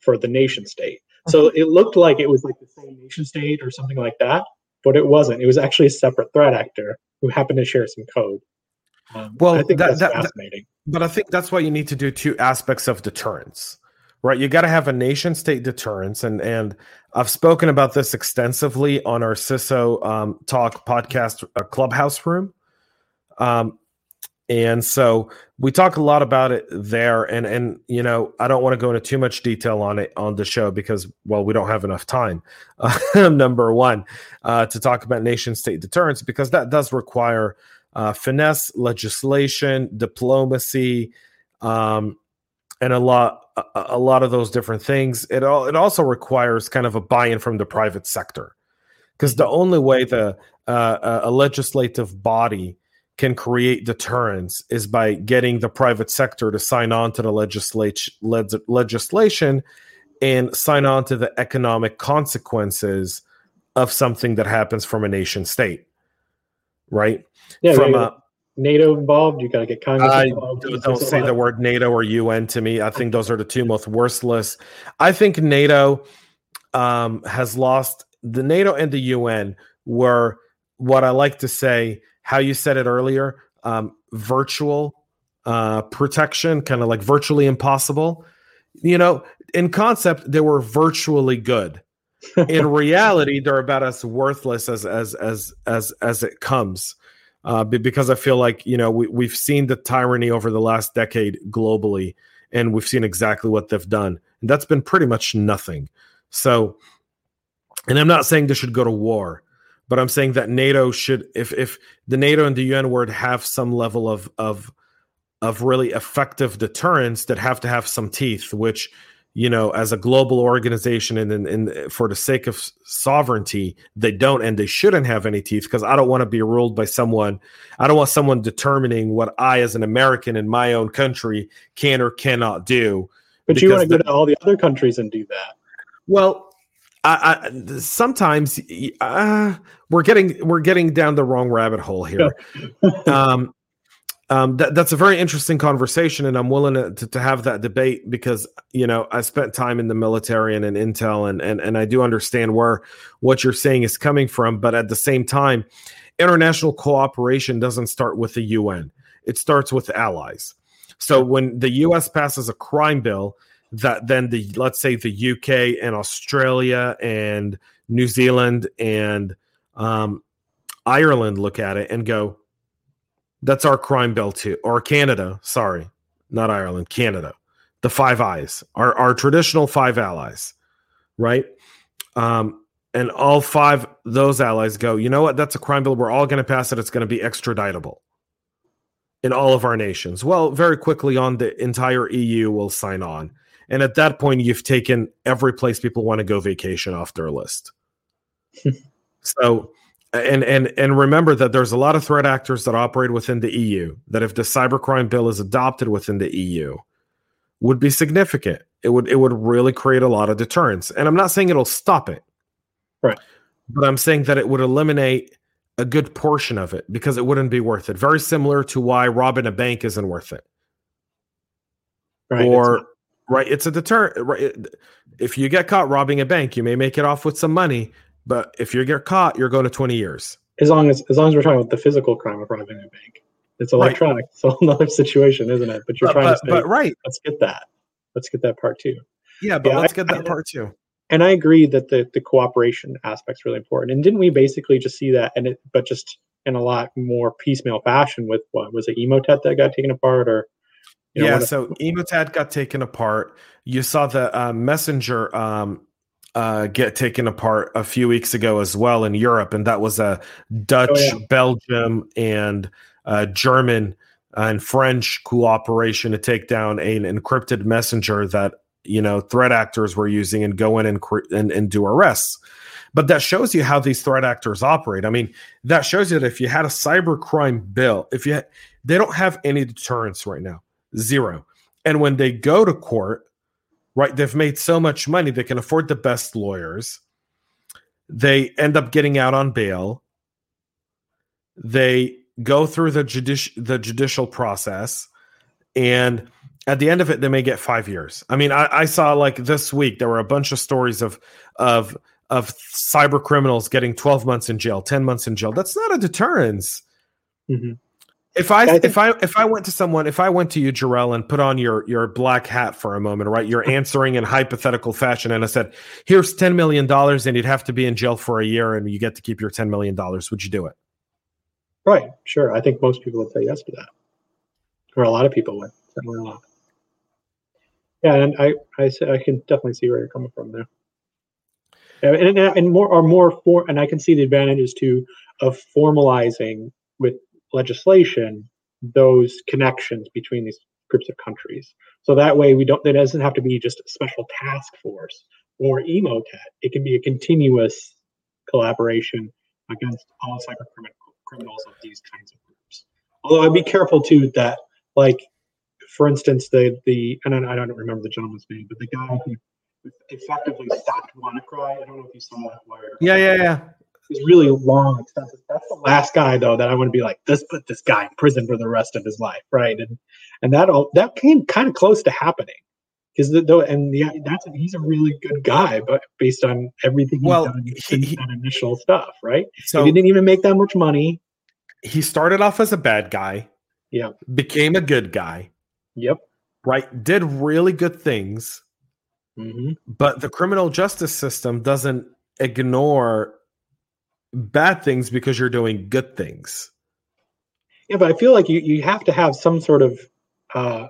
for the nation state. So it looked like it was like the same nation state or something like that, but it wasn't. It was actually a separate threat actor who happened to share some code. Um, well, I think that, that's that, fascinating. but I think that's why you need to do two aspects of deterrence, right? You got to have a nation state deterrence, and and I've spoken about this extensively on our CISO um, Talk podcast uh, clubhouse room. Um, and so we talk a lot about it there and and you know i don't want to go into too much detail on it on the show because well we don't have enough time number one uh, to talk about nation state deterrence because that does require uh, finesse legislation diplomacy um, and a lot a, a, lot of those different things it all it also requires kind of a buy-in from the private sector. Because the only way the uh, a legislative body can create deterrence is by getting the private sector to sign on to the legislation legislation and sign on to the economic consequences of something that happens from a nation state right? Yeah, from yeah, a NATO involved. You got to get Congress I involved. don't, don't say the word NATO or UN to me. I think those are the two most worthless. I think NATO um, has lost the NATO and the UN were what I like to say. How you said it earlier, um, virtual uh, protection, kind of like virtually impossible. You know, in concept, they were virtually good. In reality, they're about as worthless as as as as as it comes uh, because I feel like you know we we've seen the tyranny over the last decade globally, and we've seen exactly what they've done, and that's been pretty much nothing. So, and I'm not saying they should go to war, but I'm saying that NATO should, if if the NATO and the UN were to have some level of of of really effective deterrence, that have to have some teeth, which you know, as a global organization and in, in, for the sake of sovereignty, they don't and they shouldn't have any teeth because I don't want to be ruled by someone. I don't want someone determining what I, as an American in my own country, can or cannot do. But you want to go to all the other countries and do that. Well, I, I sometimes uh, we're getting we're getting down the wrong rabbit hole here. um, um, that, that's a very interesting conversation, and I'm willing to, to, have that debate because you know I spent time in the military and in intel, and and and I do understand where what you're saying is coming from. But at the same time, international cooperation doesn't start with the UN; it starts with allies. So when the U.S. passes a crime bill, that then the let's say the UK and Australia and New Zealand and um, Ireland look at it and go, "That's our crime bill too," or Canada. Sorry, not Ireland, Canada. The Five Eyes, our our traditional five allies, right? Um, and all five those allies go, you know what? That's a crime bill. We're all going to pass it. It's going to be extraditable in all of our nations. Well, very quickly on, the entire EU will sign on. And at that point, you've taken every place people want to go vacation off their list. so, and and and remember that there's a lot of threat actors that operate within the EU. That if the cybercrime bill is adopted within the EU, would be significant. It would it would really create a lot of deterrence. And I'm not saying it'll stop it, Right. But I'm saying that it would eliminate a good portion of it because it wouldn't be worth it. Very similar to why robbing a bank isn't worth it Right. or It's- right it's a deterrent right if you get caught robbing a bank you may make it off with some money but if you get caught you're going to 20 years as long as as long as we're talking about the physical crime of robbing a bank, it's Right. electronic. It's a whole another situation, isn't it? But you're but, trying but, to say, but right let's get that. Let's get that part too. yeah but Yeah, let's I- get that I- part too And I agree that the the cooperation aspect's really important. And didn't we basically just see that and it but just in a lot more piecemeal fashion with what was it Emotet that got taken apart or you know, yeah so emotet got taken apart you saw the uh, messenger um, uh, get taken apart a few weeks ago as well in europe and that was a dutch Oh, yeah. belgium and uh, german and french cooperation to take down an encrypted messenger that you know threat actors were using and go in and, and, and do arrests. But that shows you how these threat actors operate. I mean that shows you that if you had a cyber crime bill if you had, they don't have any deterrence right now. Zero. And when they go to court right? They've made so much money they can afford the best lawyers. They end up getting out on bail. They go through the judici- the judicial process and at the end of it they may get five years. I mean I, I saw like this week there were a bunch of stories of of of cyber criminals getting 12 months in jail 10 months in jail. That's not a deterrence. Mhm. If I, I think- if I if I went to someone if I went to you Jorel and put on your your black hat for a moment right you're answering in hypothetical fashion and I said here's 10 million dollars and you'd have to be in jail for a year and you get to keep your 10 million dollars would you do it Right, sure. I think most people would say yes to that. Or a lot of people would. Certainly a lot. Yeah, and I I can definitely see where you're coming from there. And, and, and more or more for, and I can see the advantages too of formalizing with legislation those connections between these groups of countries. So that way we don't. There doesn't have to be just a special task force or emotet. It can be a continuous collaboration against all cyber criminal criminals of these kinds of groups. Although I'd be careful too that, like, for instance, the the and I don't remember the gentleman's name, but the guy who effectively stopped WannaCry. I don't know if you saw that. Where, yeah yeah yeah these really long, expensive. Last guy though that I want to be like, let's put this guy in prison for the rest of his life, right? And and that all that came kind of close to happening because though and the, that's he's a really good guy, but based on everything he's Well, done since he- that initial stuff, right? So he didn't even make that much money. he started off as a bad guy, Yeah. became a good guy, Yep. right? Did really good things, hmm but the criminal justice system doesn't ignore bad things because you're doing good things. Yeah, but I feel like you, you have to have some sort of uh,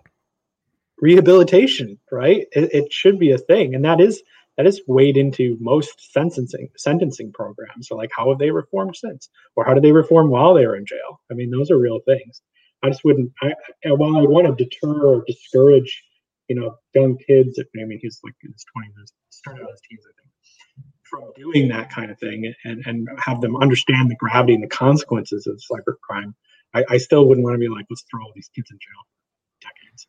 rehabilitation, right? It, it should be a thing, and that is that is weighed into most sentencing sentencing programs. So, like, how have they reformed since, or how did they reform while they were in jail? I mean, those are real things. I just wouldn't. I, while I want to deter or discourage, you know, young kids. I mean, he's like in his twenties, started his teens, I think, from doing that kind of thing, and and have them understand the gravity and the consequences of cybercrime. I, I still wouldn't want to be like, let's throw all these kids in jail for decades.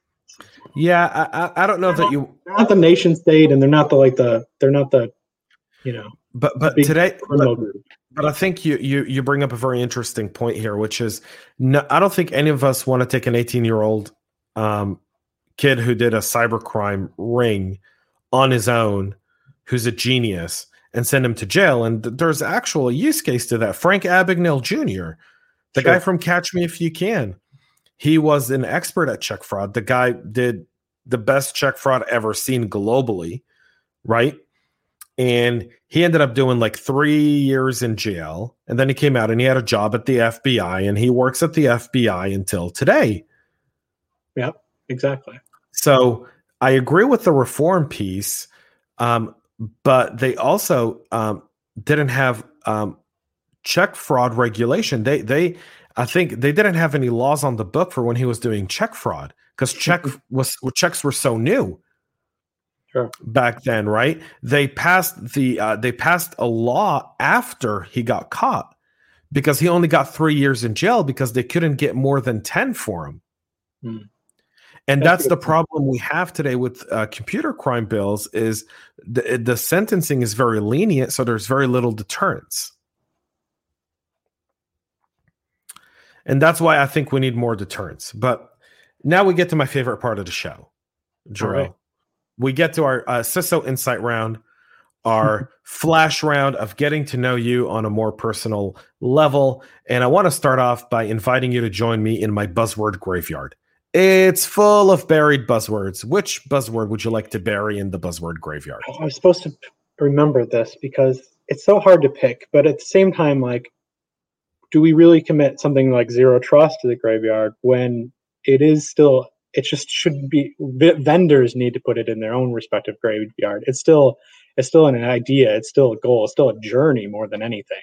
Yeah, I, I, don't know that you, They're not the nation state, and they're not the like the they're not the, you know, but but today, but, but I think you you you bring up a very interesting point here, which is, no, I don't think any of us want to take an 18 year old um, kid who did a cybercrime ring on his own, who's a genius, and send him to jail. And th- there's actual use case to that. Frank Abagnale Jr., the Sure. guy from Catch Me If You Can, he was an expert at check fraud. The guy did the best check fraud ever seen globally, right? And he ended up doing like three years in jail. And then he came out and he had a job at the FBI and he works at the FBI until today. Yeah, exactly. So I agree with the reform piece, um, but they also um, didn't have um, check fraud regulation. They they I think they didn't have any laws on the book for when he was doing check fraud because check was checks were so new Sure. back then, right? They passed the uh, they passed a law after he got caught because he only got three years in jail because they couldn't get more than ten for him. Hmm. And That's the problem we have today with uh, computer crime bills is the, the sentencing is very lenient, so there's very little deterrence. And that's why I think we need more deterrence. But now we get to my favorite part of the show, Jorel. right. We get to our uh, CISO Insight round, our flash round of getting to know you on a more personal level. And I want to start off by inviting you to join me in my buzzword graveyard. It's full of buried buzzwords. Which buzzword would you like to bury in the buzzword graveyard? I was supposed to remember this because it's so hard to pick, but at the same time, like, do we really commit something like zero trust to the graveyard when it is still? It just shouldn't be. Vendors need to put it in their own respective graveyard. It's still, it's still an idea. It's still a goal. It's still a journey more than anything,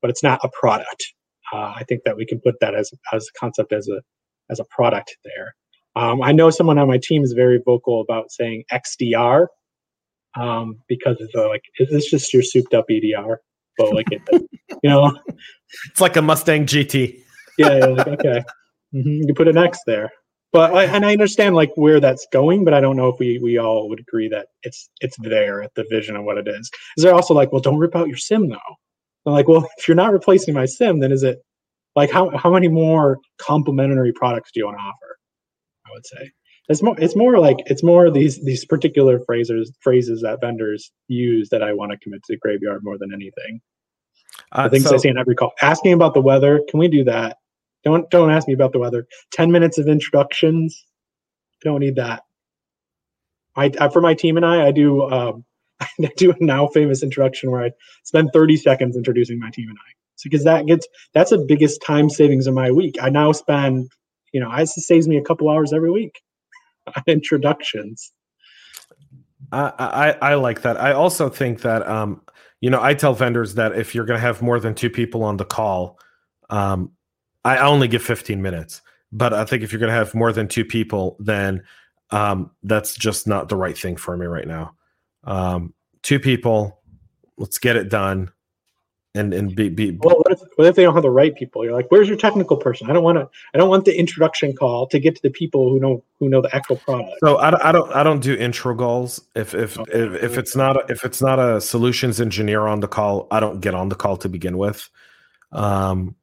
but it's not a product. Uh, I think that we can put that as as a concept as a as a product there. Um, I know someone on my team is very vocal about saying XDR um, because it's like, is this just your souped up EDR? But like, it, you know, It's like a Mustang GT. yeah, yeah, like, okay, hmm you put an X there. But I, and I understand like where that's going, but I don't know if we we all would agree that it's it's there at the vision of what it is. Is there also like, well, don't rip out your SIEM though? I'm like, well, if you're not replacing my SIEM, then is it like how how many more complementary products do you want to offer? I would say it's more it's more like it's more these these particular phrases phrases that vendors use that I want to commit to the graveyard more than anything. Uh, The things so- I see in every call. Asking about the weather, can we do that? Don't don't ask me about the weather. Ten minutes of introductions. Don't need that. I, I for my team and I, I do um, I do a now famous introduction where I spend 30 seconds introducing my team and I. Because that gets that's the biggest time savings of my week. I now spend, you know, it saves me a couple hours every week on introductions. I, I I like that. I also think that um, you know, I tell vendors that if you're going to have more than two people on the call, um, I only give 15 minutes. But I think if you're going to have more than two people, then um, that's just not the right thing for me right now. Um, two people, let's get it done. And and be, be well what if, what if they don't have the right people? You're like where's your technical person? I don't want to i don't want the introduction call to get to the people who know who know the actual product. So i, I don't i don't do intro calls. If if, okay. if if it's not a, if it's not a solutions engineer on the call i don't get on the call to begin with. Um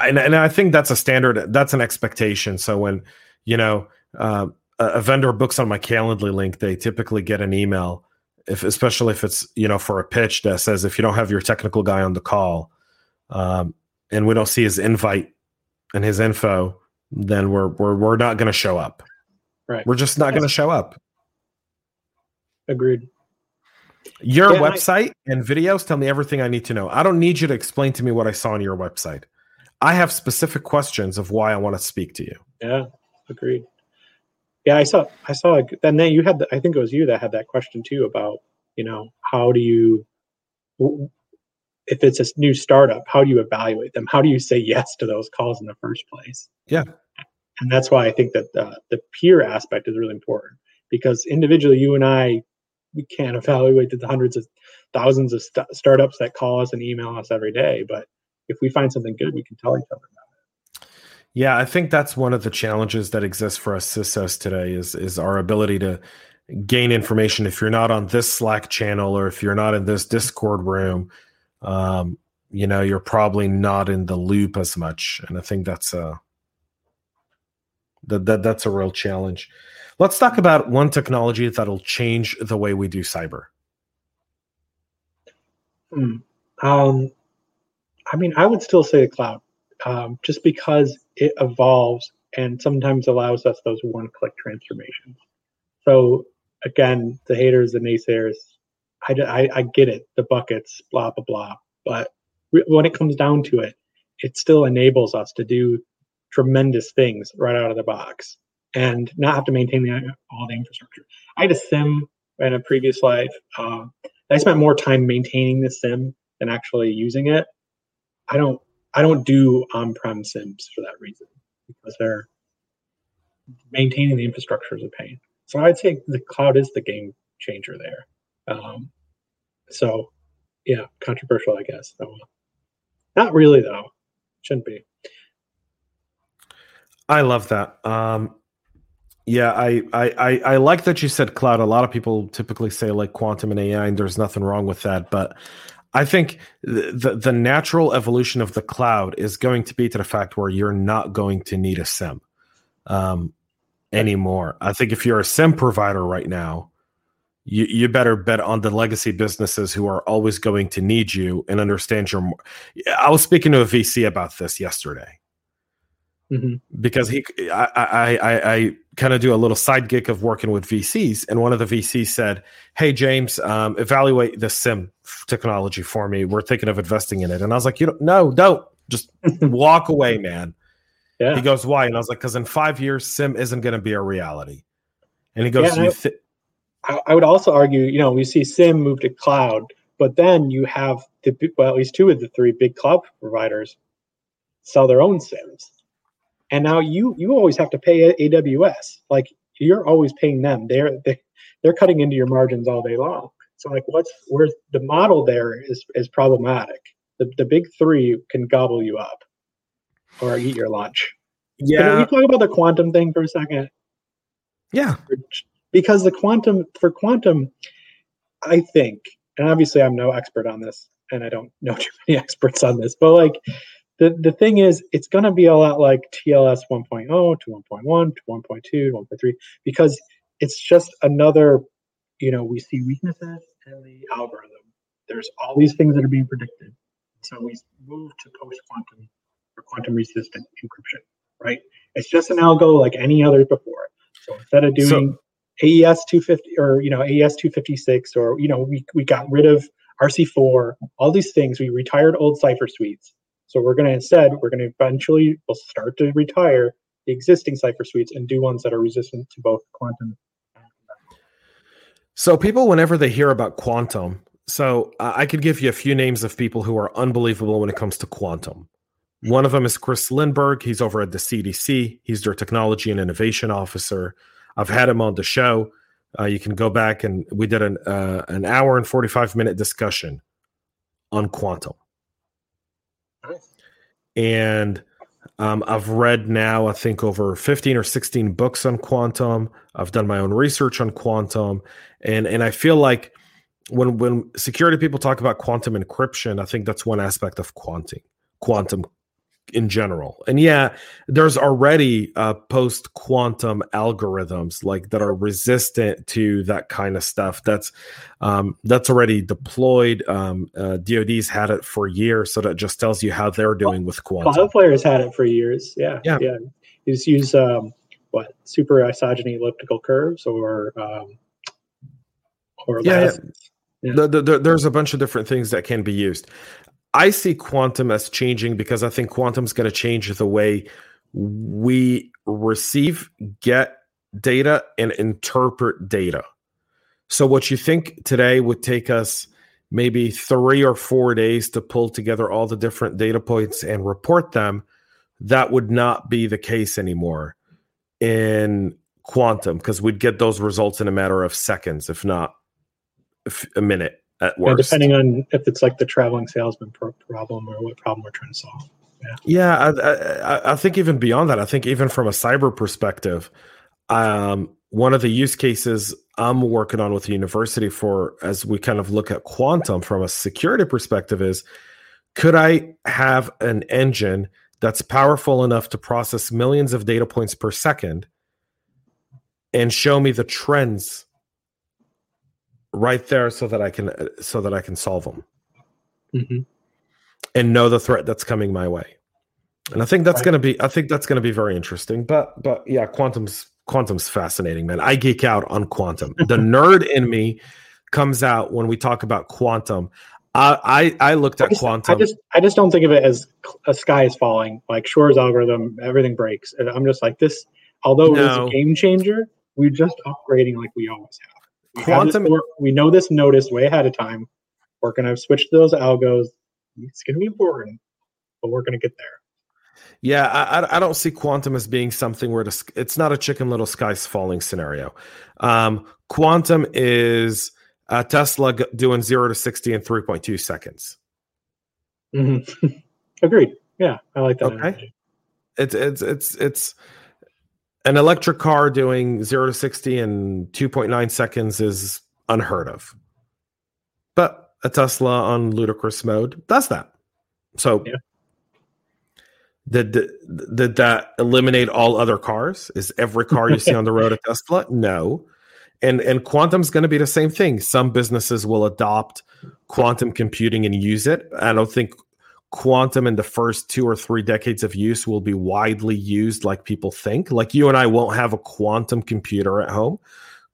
and, and i think that's a standard that's an expectation. So when you know uh, a vendor books on my calendly link they typically get an email if especially if it's you know for a pitch that says if you don't have your technical guy on the call um, and we don't see his invite and his info then we're we're, we're not going to show up. Right. We're just not going to show up. Agreed. Your yeah, website I, and videos tell me everything i need to know. I don't need you to explain to me what i saw on your website. I have specific questions of why i want to speak to you. Yeah agreed yeah, I saw. I saw. And then you had. The, I think it was you that had that question too about you know how do you if it's a new startup how do you evaluate them how do you say yes to those calls in the first place yeah and that's why i think that the, the peer aspect is really important because individually you and i we can't evaluate the hundreds of thousands of st- startups that call us and email us every day but if we find something good we can tell each other yeah, I think that's one of the challenges that exists for us CISOs today is is our ability to gain information. If you're not on this Slack channel or if you're not in this Discord room, um, you know, you're probably not in the loop as much. And I think that's a that, that that's a real challenge. Let's talk about one technology that'll change the way we do cyber. Hmm. Um, I mean, I would still say the cloud um, just because it evolves and sometimes allows us those one click transformations. So, again, the haters, the naysayers, I, I, I get it, the buckets, blah, blah, blah. But when it comes down to it, it still enables us to do tremendous things right out of the box and not have to maintain the, all the infrastructure. I had a SIEM in a previous life. Uh, I spent more time maintaining the SIEM than actually using it. I don't I don't do on-prem SIEMs for that reason because they're maintaining the infrastructure is a pain. So I'd say the cloud is the game changer there. Um, so yeah, controversial, I guess. So, not really though. Shouldn't be. I love that. Um, yeah, I, I, I I like that you said cloud. A lot of people typically say like quantum and AI, and there's nothing wrong with that. But I think the, the, natural evolution of the cloud is going to be to the fact where you're not going to need a SIEM um, anymore. I think if you're a SIEM provider right now, you, you better bet on the legacy businesses who are always going to need you and understand your. I was speaking to a VC about this yesterday mm-hmm. because he, I, I, I, I kind of do a little side gig of working with VCs, and one of the VCs said, "Hey James, um, evaluate the SIEM technology for me. We're thinking of investing in it." And I was like, "You don't, no, don't. Just walk away, man." Yeah. He goes, "Why?" And I was like, "Because in five years, SIEM isn't going to be a reality." And he goes, yeah, th- I, I would also argue, you know, we see SIEM move to cloud, but then you have the well, at least two of the three big cloud providers sell their own SIEMs and now you you always have to pay AWS. Like you're always paying them. They're they, they're cutting into your margins all day long. So like what's where's the model there is is problematic. The the big three can gobble you up or eat your lunch. Yeah. Can we talk about the quantum thing for a second? Yeah. Because the quantum for quantum, I think, and obviously I'm no expert on this, and I don't know too many experts on this, but like the, the thing is, it's going oh, to be a lot like TLS 1.0 to 1.1 to 1.2 to 1.3 because it's just another, you know, we see weaknesses in the algorithm. There's all these things that are being predicted. So we move to post quantum or quantum resistant encryption, right? It's just an algo like any other before. So instead of doing so, AES 250 or, you know, AES 256 or, you know, we, we got rid of RC4, all these things. We retired old cipher suites so we're going to instead, we're going to eventually, we'll start to retire the existing cipher suites and do ones that are resistant to both quantum. So people, whenever they hear about quantum, so uh, I could give you a few names of people who are unbelievable when it comes to quantum. One of them is Chris Lindberg. He's over at the CDC. He's their technology and innovation officer. I've had him on the show. Uh, you can go back and we did an uh, an hour and forty five minute discussion on quantum. And um, I've read now, I think, over 15 or 16 books on quantum. I've done my own research on quantum. And, and I feel like when, when security people talk about quantum encryption, I think that's one aspect of quantum, quantum in general. And yeah, there's already uh, post quantum algorithms like that are resistant to that kind of stuff. That's um, that's already deployed. Um, uh, DoD's had it for years, so that just tells you how they're doing with quantum. Cloudflare's had it for years. Yeah, yeah. yeah. You just use um, what super isogeny elliptical curves or um, or yeah, yeah. Yeah. The, the, the, there's a bunch of different things that can be used. I see quantum as changing because I think quantum is going to change the way we receive, get data, and interpret data. So, what you think today would take us maybe three or four days to pull together all the different data points and report them, that would not be the case anymore in quantum because we'd get those results in a matter of seconds, if not a minute at worst. Yeah, depending on if it's like the traveling salesman problem or what problem we're trying to solve. Yeah, yeah I, I, I think even beyond that, I think even from a cyber perspective, um, one of the use cases I'm working on with the university for as we kind of look at quantum from a security perspective is could I have an engine that's powerful enough to process millions of data points per second and show me the trends right there so that I can so that I can solve them mm-hmm. and know the threat that's coming my way. And I think that's right. going to be I think that's going to be very interesting. But but yeah, quantum's quantum's fascinating, man. I geek out on quantum. the nerd in me comes out when we talk about quantum. I I, I looked at I just, quantum. I just I just don't think of it as a sky is falling. Like Shor's algorithm, everything breaks, and I'm just like this. Although no. it's a game changer, we're just upgrading like we always have. We quantum this, we know this notice way ahead of time. We're going to switch to those algos. It's going to be important but we're going to get there. Yeah I, I don't see quantum as being something where it's not a chicken little skies falling scenario. Um, quantum is uh, tesla doing 0 to 60 in 3.2 seconds. Mm-hmm. agreed. Yeah i like that okay. it's it's it's it's an electric car doing 0 to 60 in 2.9 seconds is unheard of. But a Tesla on ludicrous mode does that. So yeah. did, did that eliminate all other cars? Is every car you see on the road a Tesla? No. And and quantum's going to be the same thing. Some businesses will adopt quantum computing and use it. I don't think quantum in the first two or three decades of use will be widely used like people think. Like you and I won't have a quantum computer at home.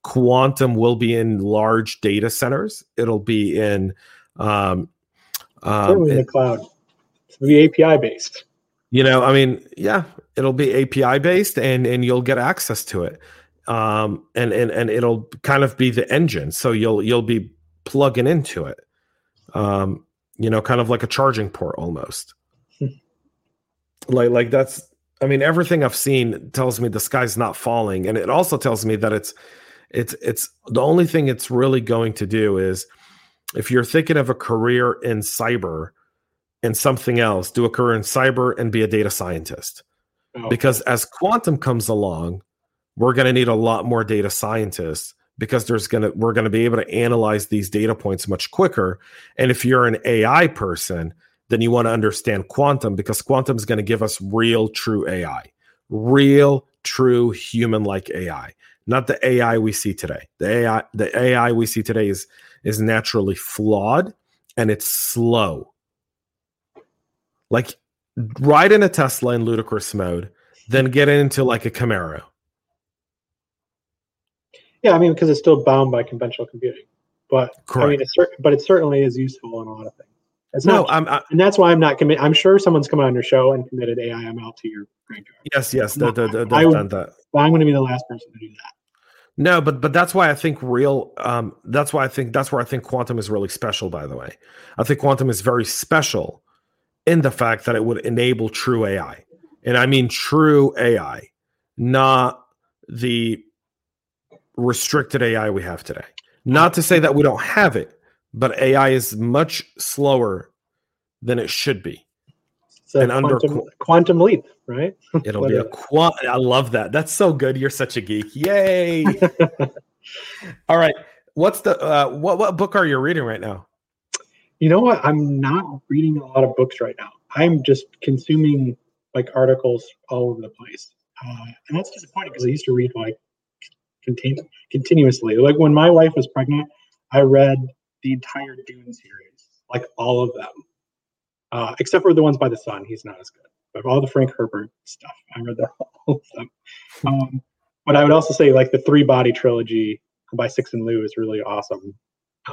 Quantum will be in large data centers. It'll be in um, um in the cloud. It'll be API based. You know, I mean, yeah, it'll be API based and and you'll get access to it. Um and and and it'll kind of be the engine. So you'll you'll be plugging into it. Um you know, kind of like a charging port almost. Hmm. like like that's I mean, everything I've seen tells me the sky's not falling. And it also tells me that it's it's it's the only thing it's really going to do is if you're thinking of a career in cyber and something else, do a career in cyber and be a data scientist. Oh. Because as quantum comes along, we're going to need a lot more data scientists because there's gonna we're gonna be able to analyze these data points much quicker. And if you're an AI person, then you want to understand quantum because quantum is going to give us real, true AI, real, true human-like AI, not the AI we see today. The AI the AI we see today is is naturally flawed and it's slow. Like ride in a Tesla in ludicrous mode, then get into like a Camaro yeah, I mean, because it's still bound by conventional computing. But Correct. I mean, it's cer- but it certainly is useful in a lot of things. It's no, not, I'm, I, and that's why I'm not committed. I'm sure someone's come on your show and committed AIML to your graveyard. Yes, yes, the, the, the, I, done that. I'm going to be the last person to do that. No, but but that's why I think real. Um, that's why I think that's where I think quantum is really special. By the way, I think quantum is very special in the fact that it would enable true AI, and I mean true AI, not the restricted AI we have today. Not to say that we don't have it, but AI is much slower than it should be. A And under quantum, qu- quantum leap, right? It'll be a quant. I love that. That's so good. You're such a geek. Yay! All right. What's the uh, what what book are you reading right now? You know what? I'm not reading a lot of books right now. I'm just consuming like articles all over the place, uh, and that's disappointing because I used to read like continu- continuously. Like when my wife was pregnant, I read the entire Dune series, like all of them, uh, except for the ones by the son. He's not as good. But all the Frank Herbert stuff, I read the, all of them. Um, but I would also say like the Three Body trilogy by Cixin Liu is really awesome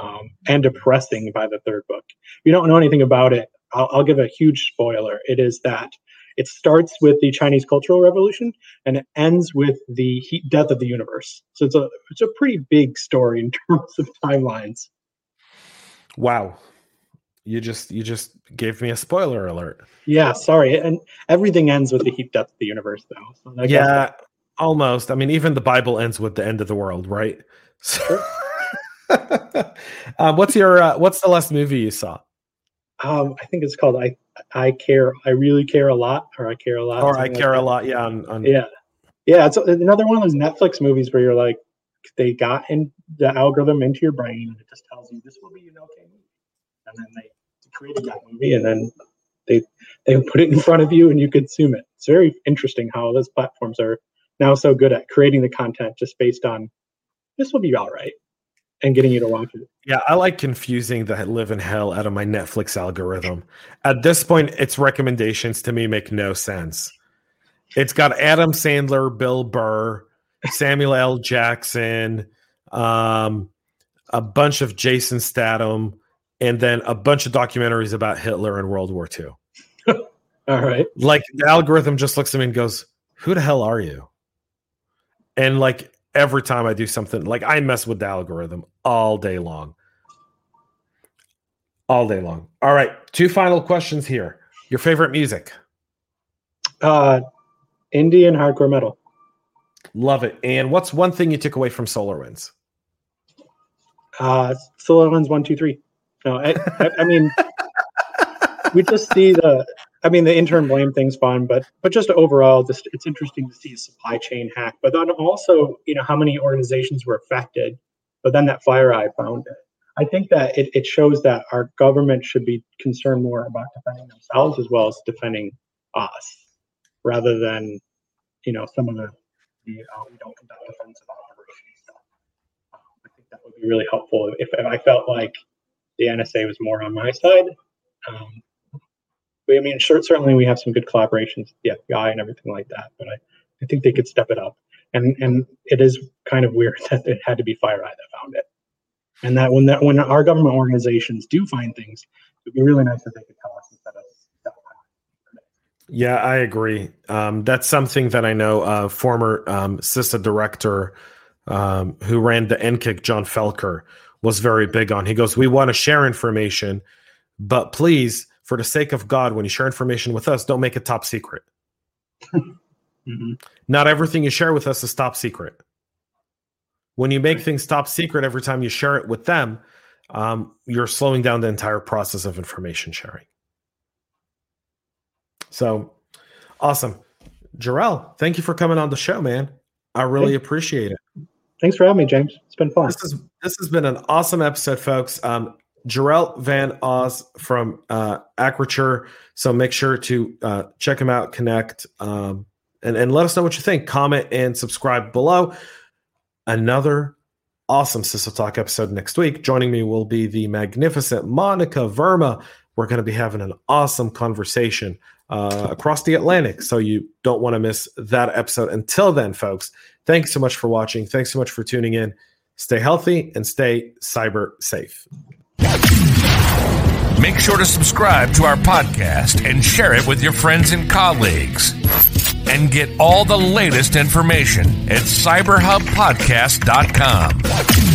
um, and depressing by the third book. If you don't know anything about it, I'll, I'll give a huge spoiler. It is that it starts with the Chinese Cultural Revolution and it ends with the heat death of the universe. So it's a it's a pretty big story in terms of timelines. Wow. You just you just gave me a spoiler alert. Yeah, sorry, and everything ends with the heat death of the universe, though. So yeah, almost. I mean, even the Bible ends with the end of the world, right? So, um, what's your uh, what's the last movie you saw? Um, I think it's called I I care I really care a lot or I care a lot. Or I like care a lot. Yeah, on, on Yeah, yeah. It's another one of those Netflix movies where you're like, they got in the algorithm into your brain, and it just tells you this will be an okay movie, and then they created that movie, and then they they put it in front of you, and you consume it. It's very interesting how those platforms are now so good at creating the content just based on this will be all right, and getting you to watch it. Yeah, I like confusing the live in hell out of my Netflix algorithm. At this point, its recommendations to me make no sense. It's got Adam Sandler, Bill Burr, Samuel L. Jackson, um, a bunch of Jason Statham, and then a bunch of documentaries about Hitler and World War II. All right, Like the algorithm just looks at me and goes, "Who the hell are you?" And like every time I do something, like I mess with the algorithm all day long. All day long. All right, two final questions here. Your favorite music? uh, Indian hardcore metal. Love it. And what's one thing you took away from Solar Winds? Uh, Solar Winds one two three. No, I, I, I mean, we just see the. I mean, the intern blame thing's fun, but but just overall, just it's interesting to see a supply chain hack. But then also, you know, how many organizations were affected. But then that FireEye found it. I think that it, it shows that our government should be concerned more about defending themselves as well as defending us, rather than, you know, some of the the uh, we don't conduct offensive operations stuff. Um, I think that would be really helpful if, if I felt like the NSA was more on my side. Um, I mean, sure, certainly we have some good collaborations with the FBI and everything like that, but I, I think they could step it up. And and it is kind of weird that it had to be FireEye that found it, and that when that when our government organizations do find things, it'd be really nice if they could tell us instead of. Yeah, I agree. Um, that's something that I know. Uh, former um, CISA director um, who ran the NCCIC, John Felker, was very big on. He goes, "We want to share information, but please, for the sake of God, when you share information with us, don't make it top secret. Mhm. Not everything you share with us is top secret. When you make things top secret every time you share it with them, um, you're slowing down the entire process of information sharing. So awesome. Jorel, thank you for coming on the show, man. I really appreciate it. Thanks for having me, James. It's been fun. This is this has been an awesome episode, folks. Um, Jorel Van Os from uh. So make sure to uh, check him out, connect, um, and, and let us know what you think. Comment and subscribe below. Another awesome CISO Talk episode next week. Joining me will be the magnificent Monica Verma. We're going to be having an awesome conversation uh, across the Atlantic. So you don't want to miss that episode. Until then, folks, thanks so much for watching. Thanks so much for tuning in. Stay healthy and stay cyber safe. Make sure to subscribe to our podcast and share it with your friends and colleagues. And get all the latest information at cyberhubpodcast.com.